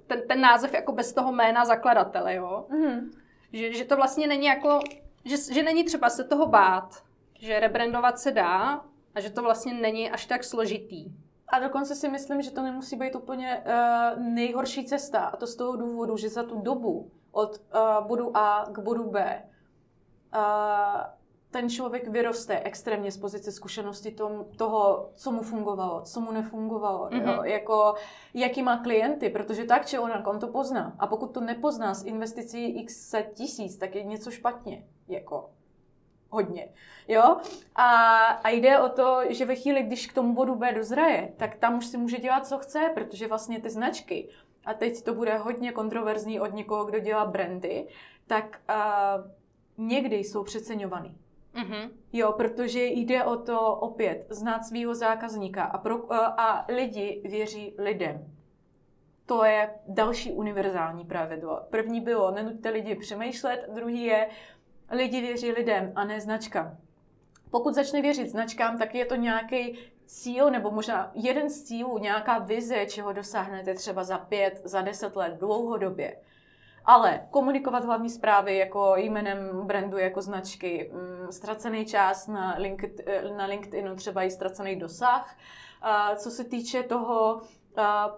ten, ten název jako bez toho jména zakladatele, jo. Mm-hmm. Že, že to vlastně není jako, že, že není třeba se toho bát, Že rebrandovat se dá a že to vlastně není až tak složitý. A dokonce si myslím, že to nemusí být úplně uh, nejhorší cesta. A to z toho důvodu, že za tu dobu od uh, bodu A k bodu B uh, ten člověk vyroste extrémně z pozice zkušenosti tom, toho, co mu fungovalo, co mu nefungovalo, mm-hmm. jo? Mhm. jako jaký má klienty, protože tak či onak on to pozná. A pokud to nepozná s investicí x set tisíc, tak je něco špatně. Jako hodně. Jo? A, a jde o to, že ve chvíli, když k tomu bodu B dozraje, tak tam už si může dělat, co chce, protože vlastně ty značky, a teď to bude hodně kontroverzní od někoho, kdo dělá brandy, tak uh, někdy jsou přeceňovaný. Mm-hmm. Jo, protože jde o to opět znát svého zákazníka a, pro, uh, a lidi věří lidem. To je další univerzální pravidlo. První bylo, nenuďte lidi přemýšlet, druhý je, lidi věří lidem a ne značkám. Pokud začne věřit značkám, tak je to nějaký cíl, nebo možná jeden z cílů, nějaká vize, čeho dosáhnete třeba za pět, za deset let, dlouhodobě. Ale komunikovat hlavní zprávy jako jménem brandu, jako značky, mm, ztracený čas na, LinkedIn, na LinkedInu, třeba i ztracený dosah. Co se týče toho,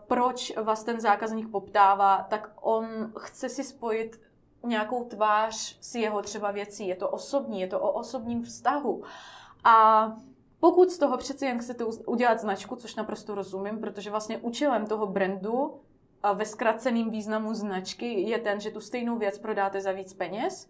proč vás ten zákazník poptává, tak on chce si spojit nějakou tvář s jeho třeba věcí. Je to osobní, je to o osobním vztahu. A pokud z toho přeci jen chcete udělat značku, což naprosto rozumím, protože vlastně účelem toho brandu a ve zkraceném významu značky je ten, že tu stejnou věc prodáte za víc peněz,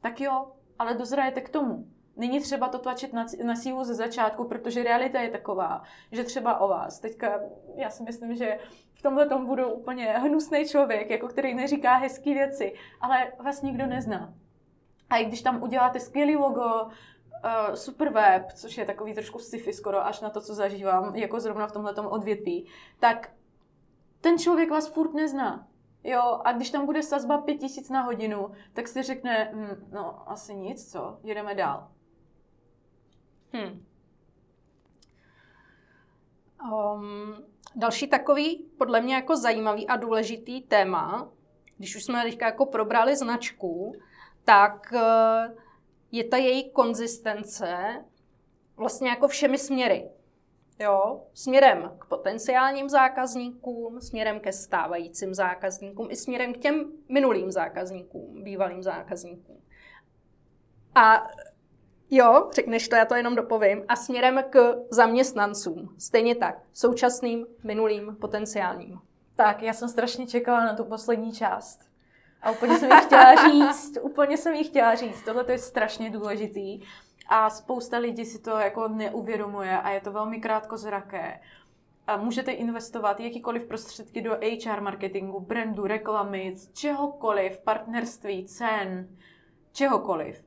tak jo, ale dozrajete k tomu. Není třeba to tlačit na, na sílu ze začátku, protože realita je taková, že třeba o vás. Teďka já si myslím, že v tomhle tom budu úplně hnusný člověk, jako který neříká hezké věci, ale vás nikdo nezná. A i když tam uděláte skvělý logo, uh, super web, což je takový trošku sci-fi skoro až na to, co zažívám, jako zrovna v tomhle odvětví, tak ten člověk vás furt nezná. Jo, a když tam bude sazba 5000 na hodinu, tak si řekne, hm, no asi nic, co, jedeme dál. Hmm. Um, další takový, podle mě jako zajímavý a důležitý téma, když už jsme teďka jako probrali značku, tak uh, je ta její konzistence vlastně jako všemi směry. Jo, směrem k potenciálním zákazníkům, směrem ke stávajícím zákazníkům i směrem k těm minulým zákazníkům, bývalým zákazníkům. A Jo, řekneš to, já to jenom dopovím. A směrem k zaměstnancům. Stejně tak. Současným, minulým, potenciálním. Tak, já jsem strašně čekala na tu poslední část. A úplně jsem jí chtěla říct, úplně jsem jí chtěla říct, tohle je strašně důležitý. A spousta lidí si to jako neuvědomuje a je to velmi krátkozraké. A můžete investovat jakýkoliv prostředky do HR marketingu, brandu, reklamy, čehokoliv, partnerství, cen, čehokoliv.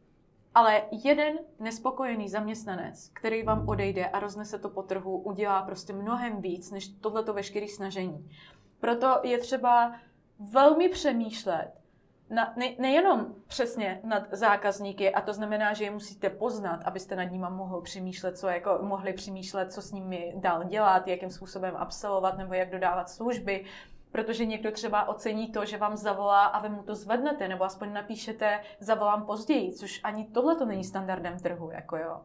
Ale jeden nespokojený zaměstnanec, který vám odejde a roznese to po trhu, udělá prostě mnohem víc, než tohleto veškeré snažení. Proto je třeba velmi přemýšlet, na, ne, nejenom přesně nad zákazníky, a to znamená, že je musíte poznat, abyste nad nimi mohli přemýšlet, co jako, mohli přemýšlet, co s nimi dál dělat, jakým způsobem absolvovat nebo jak dodávat služby, protože někdo třeba ocení to, že vám zavolá a vy mu to zvednete, nebo aspoň napíšete zavolám později, což ani tohle to není standardem trhu, jako jo.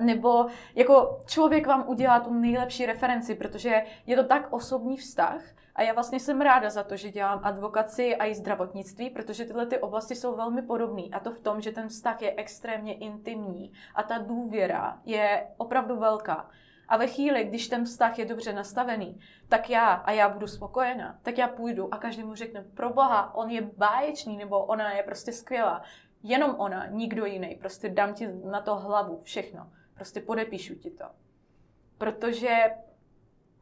Nebo jako člověk vám udělá tu nejlepší referenci, protože je to tak osobní vztah a já vlastně jsem ráda za to, že dělám advokaci a i zdravotnictví, protože tyhle ty oblasti jsou velmi podobné a to v tom, že ten vztah je extrémně intimní a ta důvěra je opravdu velká. A ve chvíli, když ten vztah je dobře nastavený, tak já a já budu spokojená, tak já půjdu a každý mu řekne, pro boha, on je báječný nebo ona je prostě skvělá. Jenom ona, nikdo jiný. Prostě dám ti na to hlavu, všechno. Prostě podepíšu ti to. Protože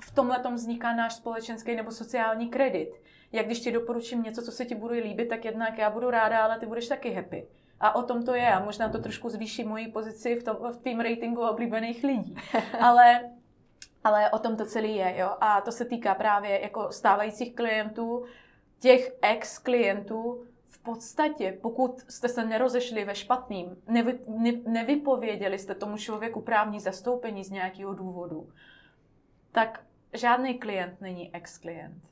v tomhle tom vzniká náš společenský nebo sociální kredit. Jak když ti doporučím něco, co se ti bude líbit, tak jednak já budu ráda, ale ty budeš taky happy. A o tom to je. A možná to trošku zvýší moji pozici v, tom, v tým ratingu oblíbených lidí. [laughs] Ale, ale o tom to celý je. Jo? A to se týká právě jako stávajících klientů, těch ex-klientů, podstatě, pokud jste se nerozešli ve špatným, nevy, ne, nevypověděli jste tomu člověku právní zastoupení z nějakého důvodu, tak žádný klient není ex-klient.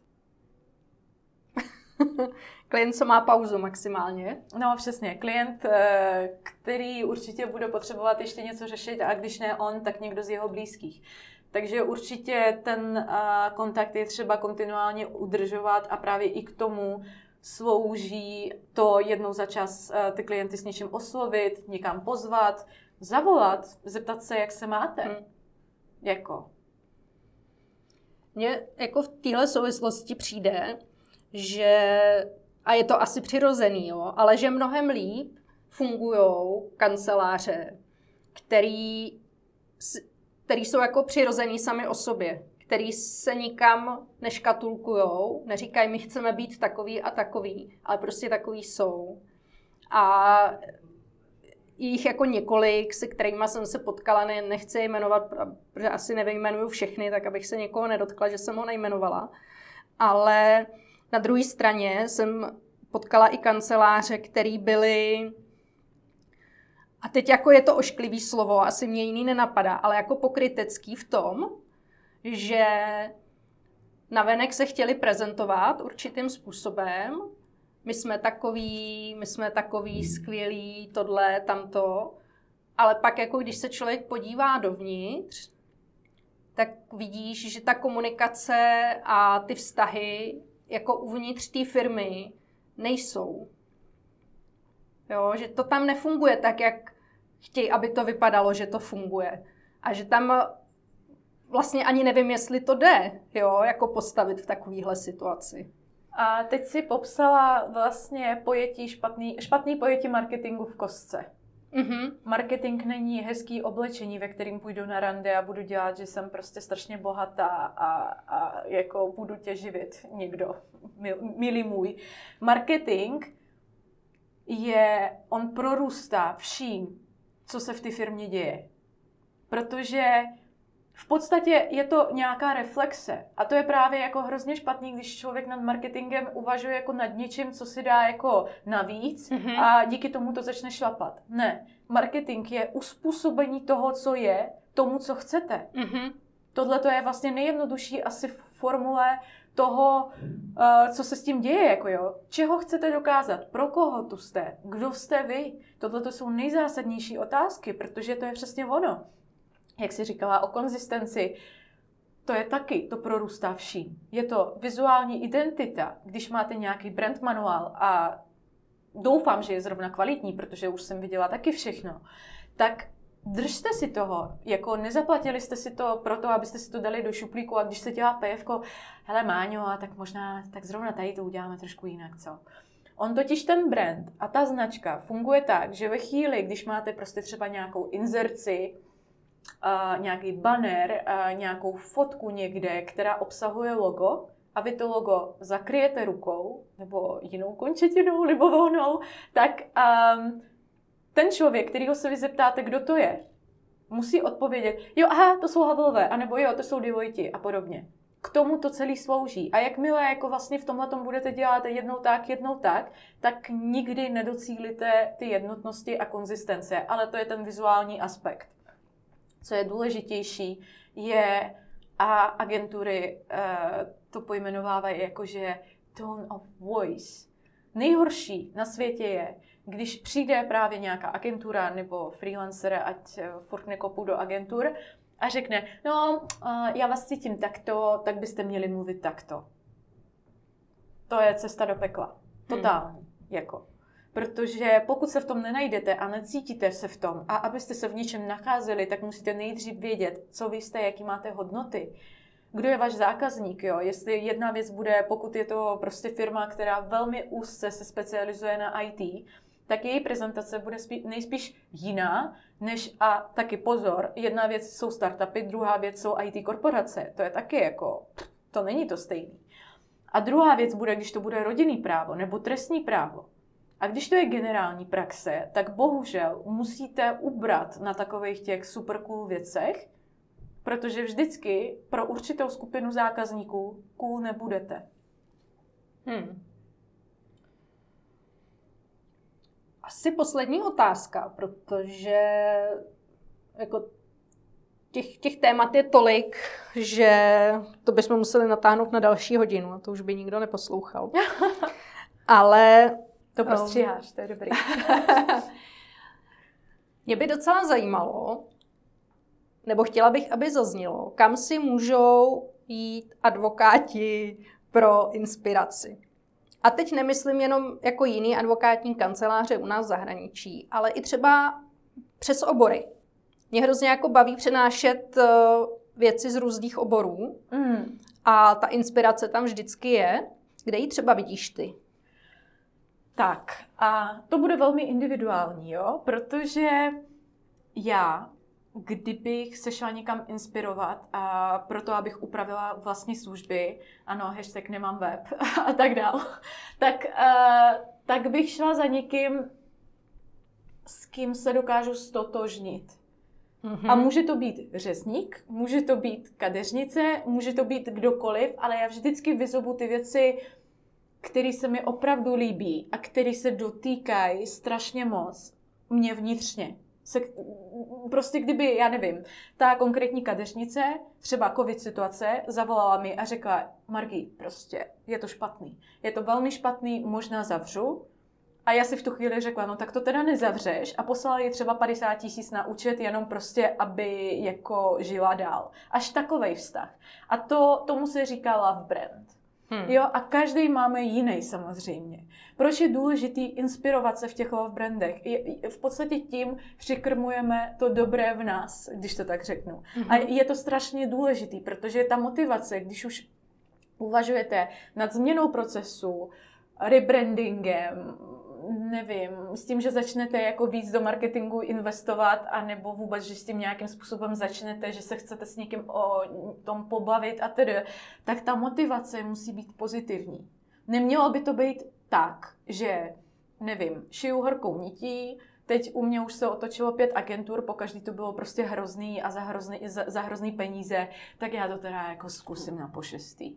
[laughs] klient, co má pauzu maximálně. No, přesně. Klient, eh, který určitě bude potřebovat ještě něco řešit a když ne on, tak někdo z jeho blízkých. Takže určitě ten eh, kontakt je třeba kontinuálně udržovat a právě i k tomu slouží to jednou za čas eh, ty klienty s něčím oslovit, někam pozvat, zavolat, zeptat se, jak se máte. Hmm. Jako. Mně jako v téhle souvislosti přijde, že, a je to asi přirozený, jo, ale že mnohem líp fungují kanceláře, který, který jsou jako přirozený sami o sobě, který se nikam neškatulkujou, neříkají, my chceme být takový a takový, ale prostě takový jsou. A jich jako několik, se kterými jsem se potkala, ne, nechci je jmenovat, protože asi nevyjmenuju všechny, tak abych se někoho nedotkla, že jsem ho nejmenovala. Ale na druhé straně jsem potkala i kanceláře, který byly a teď jako je to ošklivý slovo, asi mě jiný nenapadá, ale jako pokrytecký v tom, že navenek se chtěli prezentovat určitým způsobem, my jsme takový, my jsme takový skvělí, tohle, tamto, ale pak jako když se člověk podívá dovnitř, tak vidíš, že ta komunikace a ty vztahy jako uvnitř té firmy nejsou. Jo, že to tam nefunguje tak, jak chtějí, aby to vypadalo, že to funguje. A že tam vlastně ani nevím, jestli to jde, jo, jako postavit v takovéhle situaci. A teď si popsala vlastně pojetí špatný, špatný pojetí marketingu v kostce. Mm-hmm. Marketing není hezký oblečení, ve kterým půjdu na rande a budu dělat, že jsem prostě strašně bohatá a, a jako budu tě živit někdo, mil, milý můj. Marketing je, on prorůstá vším, co se v té firmě děje. Protože v podstatě je to nějaká reflexe. A to je právě jako hrozně špatný, když člověk nad marketingem uvažuje jako nad něčím, co si dá jako navíc mm-hmm. a díky tomu to začne šlapat. Ne. Marketing je uspůsobení toho, co je, tomu, co chcete. Mm-hmm. Tohle to je vlastně nejjednodušší asi formule toho, uh, co se s tím děje, jako jo. Čeho chcete dokázat? Pro koho tu jste? Kdo jste vy? Tohle to jsou nejzásadnější otázky, protože to je přesně ono jak si říkala o konzistenci, to je taky, to prorůstá vším. Je to vizuální identita, když máte nějaký brand manuál a doufám, že je zrovna kvalitní, protože už jsem viděla taky všechno, tak držte si toho, jako nezaplatili jste si to proto, abyste si to dali do šuplíku a když se dělá PFko, hele Máňo, a tak možná, tak zrovna tady to uděláme trošku jinak, co? On totiž ten brand a ta značka funguje tak, že ve chvíli, když máte prostě třeba nějakou inzerci, nějaký banner, nějakou fotku někde, která obsahuje logo, a vy to logo zakryjete rukou nebo jinou končetinou libovolnou, tak um, ten člověk, kterýho se vy zeptáte, kdo to je, musí odpovědět, jo, aha, to jsou Havlové, anebo jo, to jsou Divojti a podobně. K tomu to celý slouží. A jakmile jako vlastně v tomhle budete dělat jednou tak, jednou tak, tak nikdy nedocílíte ty jednotnosti a konzistence. Ale to je ten vizuální aspekt co je důležitější, je, a agentury uh, to pojmenovávají jako, že tone of voice. Nejhorší na světě je, když přijde právě nějaká agentura nebo freelancer, ať uh, furt nekopu do agentur, a řekne, no, uh, já vás cítím takto, tak byste měli mluvit takto. To je cesta do pekla. Totální. Hmm. Jako. Protože pokud se v tom nenajdete a necítíte se v tom a abyste se v něčem nacházeli, tak musíte nejdřív vědět, co vy jste, jaký máte hodnoty. Kdo je váš zákazník, jo? Jestli jedna věc bude, pokud je to prostě firma, která velmi úzce se specializuje na IT, tak její prezentace bude spí, nejspíš jiná, než a taky pozor, jedna věc jsou startupy, druhá věc jsou IT korporace. To je taky jako, to není to stejný. A druhá věc bude, když to bude rodinný právo nebo trestní právo. A když to je generální praxe, tak bohužel musíte ubrat na takových těch super cool věcech, protože vždycky pro určitou skupinu zákazníků cool nebudete. Hmm. Asi poslední otázka, protože jako těch, těch témat je tolik, že to bychom museli natáhnout na další hodinu a to už by nikdo neposlouchal. [laughs] Ale... To prostříháš, to je dobrý. [laughs] Mě by docela zajímalo, nebo chtěla bych, aby zaznělo, kam si můžou jít advokáti pro inspiraci. A teď nemyslím jenom jako jiný advokátní kanceláře u nás v zahraničí, ale i třeba přes obory. Mě hrozně jako baví přenášet eh, věci z různých oborů mm. a ta inspirace tam vždycky je. Kde ji třeba vidíš ty? Tak, a to bude velmi individuální, jo? Protože já, kdybych se šla někam inspirovat a proto, abych upravila vlastní služby, ano, hashtag nemám web [laughs] a tak dál, tak, uh, tak bych šla za někým, s kým se dokážu stotožnit. Mm-hmm. A může to být řezník, může to být kadeřnice, může to být kdokoliv, ale já vždycky vyzobu ty věci, které se mi opravdu líbí a které se dotýkají strašně moc mě vnitřně. Se, prostě kdyby, já nevím, ta konkrétní kadeřnice, třeba covid situace, zavolala mi a řekla, Margi, prostě je to špatný. Je to velmi špatný, možná zavřu, a já si v tu chvíli řekla, no tak to teda nezavřeš a poslala jí třeba 50 tisíc na účet jenom prostě, aby jako žila dál. Až takový vztah. A to, tomu se říká love brand. Hmm. Jo, a každý máme jiný samozřejmě. Proč je důležitý inspirovat se v těch love brandech? Je, v podstatě tím přikrmujeme to dobré v nás, když to tak řeknu. Hmm. A je to strašně důležitý, protože ta motivace, když už uvažujete nad změnou procesu, rebrandingem, nevím, s tím, že začnete jako víc do marketingu investovat, anebo vůbec, že s tím nějakým způsobem začnete, že se chcete s někým o tom pobavit a tedy, tak ta motivace musí být pozitivní. Nemělo by to být tak, že, nevím, šiju horkou nití, teď u mě už se otočilo pět agentur, po každý to bylo prostě hrozný a za hrozný, za, za hrozný peníze, tak já to teda jako zkusím na pošestý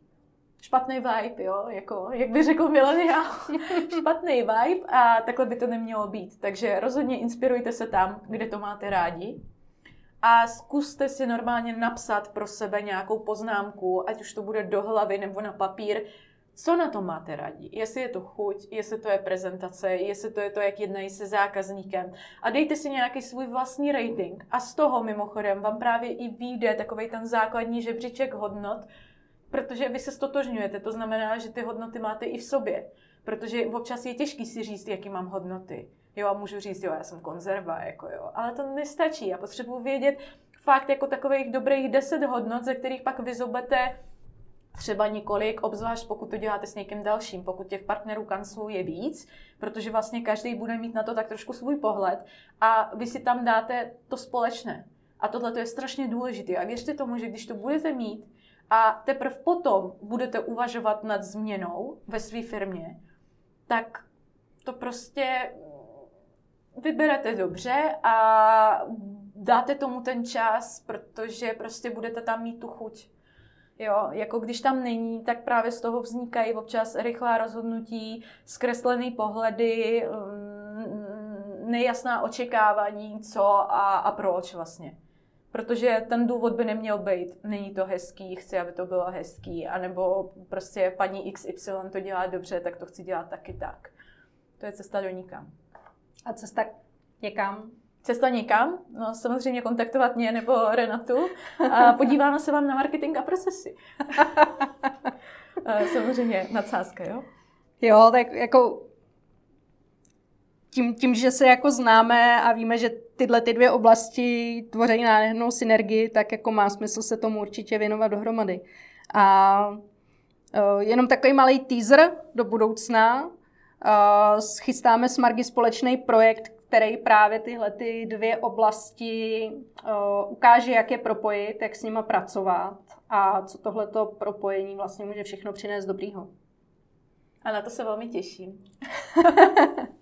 špatný vibe, jo, jako, jak by řekl mileniál, [laughs] špatný vibe a takhle by to nemělo být. Takže rozhodně inspirujte se tam, kde to máte rádi a zkuste si normálně napsat pro sebe nějakou poznámku, ať už to bude do hlavy nebo na papír, co na to máte rádi? Jestli je to chuť, jestli to je prezentace, jestli to je to, jak jednají se zákazníkem. A dejte si nějaký svůj vlastní rating. A z toho mimochodem vám právě i vyjde takový ten základní žebříček hodnot, protože vy se stotožňujete, to znamená, že ty hodnoty máte i v sobě. Protože občas je těžký si říct, jaký mám hodnoty. Jo, a můžu říct, jo, já jsem konzerva, jako jo. Ale to nestačí. Já potřebuji vědět fakt jako takových dobrých deset hodnot, ze kterých pak vyzobete třeba několik, obzvlášť pokud to děláte s někým dalším, pokud těch partnerů kanclů je víc, protože vlastně každý bude mít na to tak trošku svůj pohled a vy si tam dáte to společné. A tohle to je strašně důležité. A věřte tomu, že když to budete mít, a teprve potom budete uvažovat nad změnou ve své firmě, tak to prostě vyberete dobře a dáte tomu ten čas, protože prostě budete tam mít tu chuť. Jo, jako když tam není, tak právě z toho vznikají občas rychlá rozhodnutí, zkreslené pohledy, mm, nejasná očekávání, co a, a proč vlastně protože ten důvod by neměl být, není to hezký, chci, aby to bylo hezký, anebo prostě paní XY to dělá dobře, tak to chci dělat taky tak. To je cesta do nikam. A cesta někam? Cesta někam? No samozřejmě kontaktovat mě nebo Renatu a podíváme se vám na marketing a procesy. samozřejmě nadsázka, jo? Jo, tak jako tím, tím, že se jako známe a víme, že tyhle ty dvě oblasti tvoří nádhernou synergii, tak jako má smysl se tomu určitě věnovat dohromady. A uh, jenom takový malý teaser do budoucna. Uh, chystáme s Margy společný projekt, který právě tyhle ty dvě oblasti uh, ukáže, jak je propojit, jak s nima pracovat a co tohleto propojení vlastně může všechno přinést dobrýho. A na to se velmi těším. [laughs]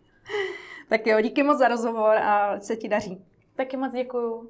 tak jo, díky moc za rozhovor a se ti daří. Taky moc děkuju.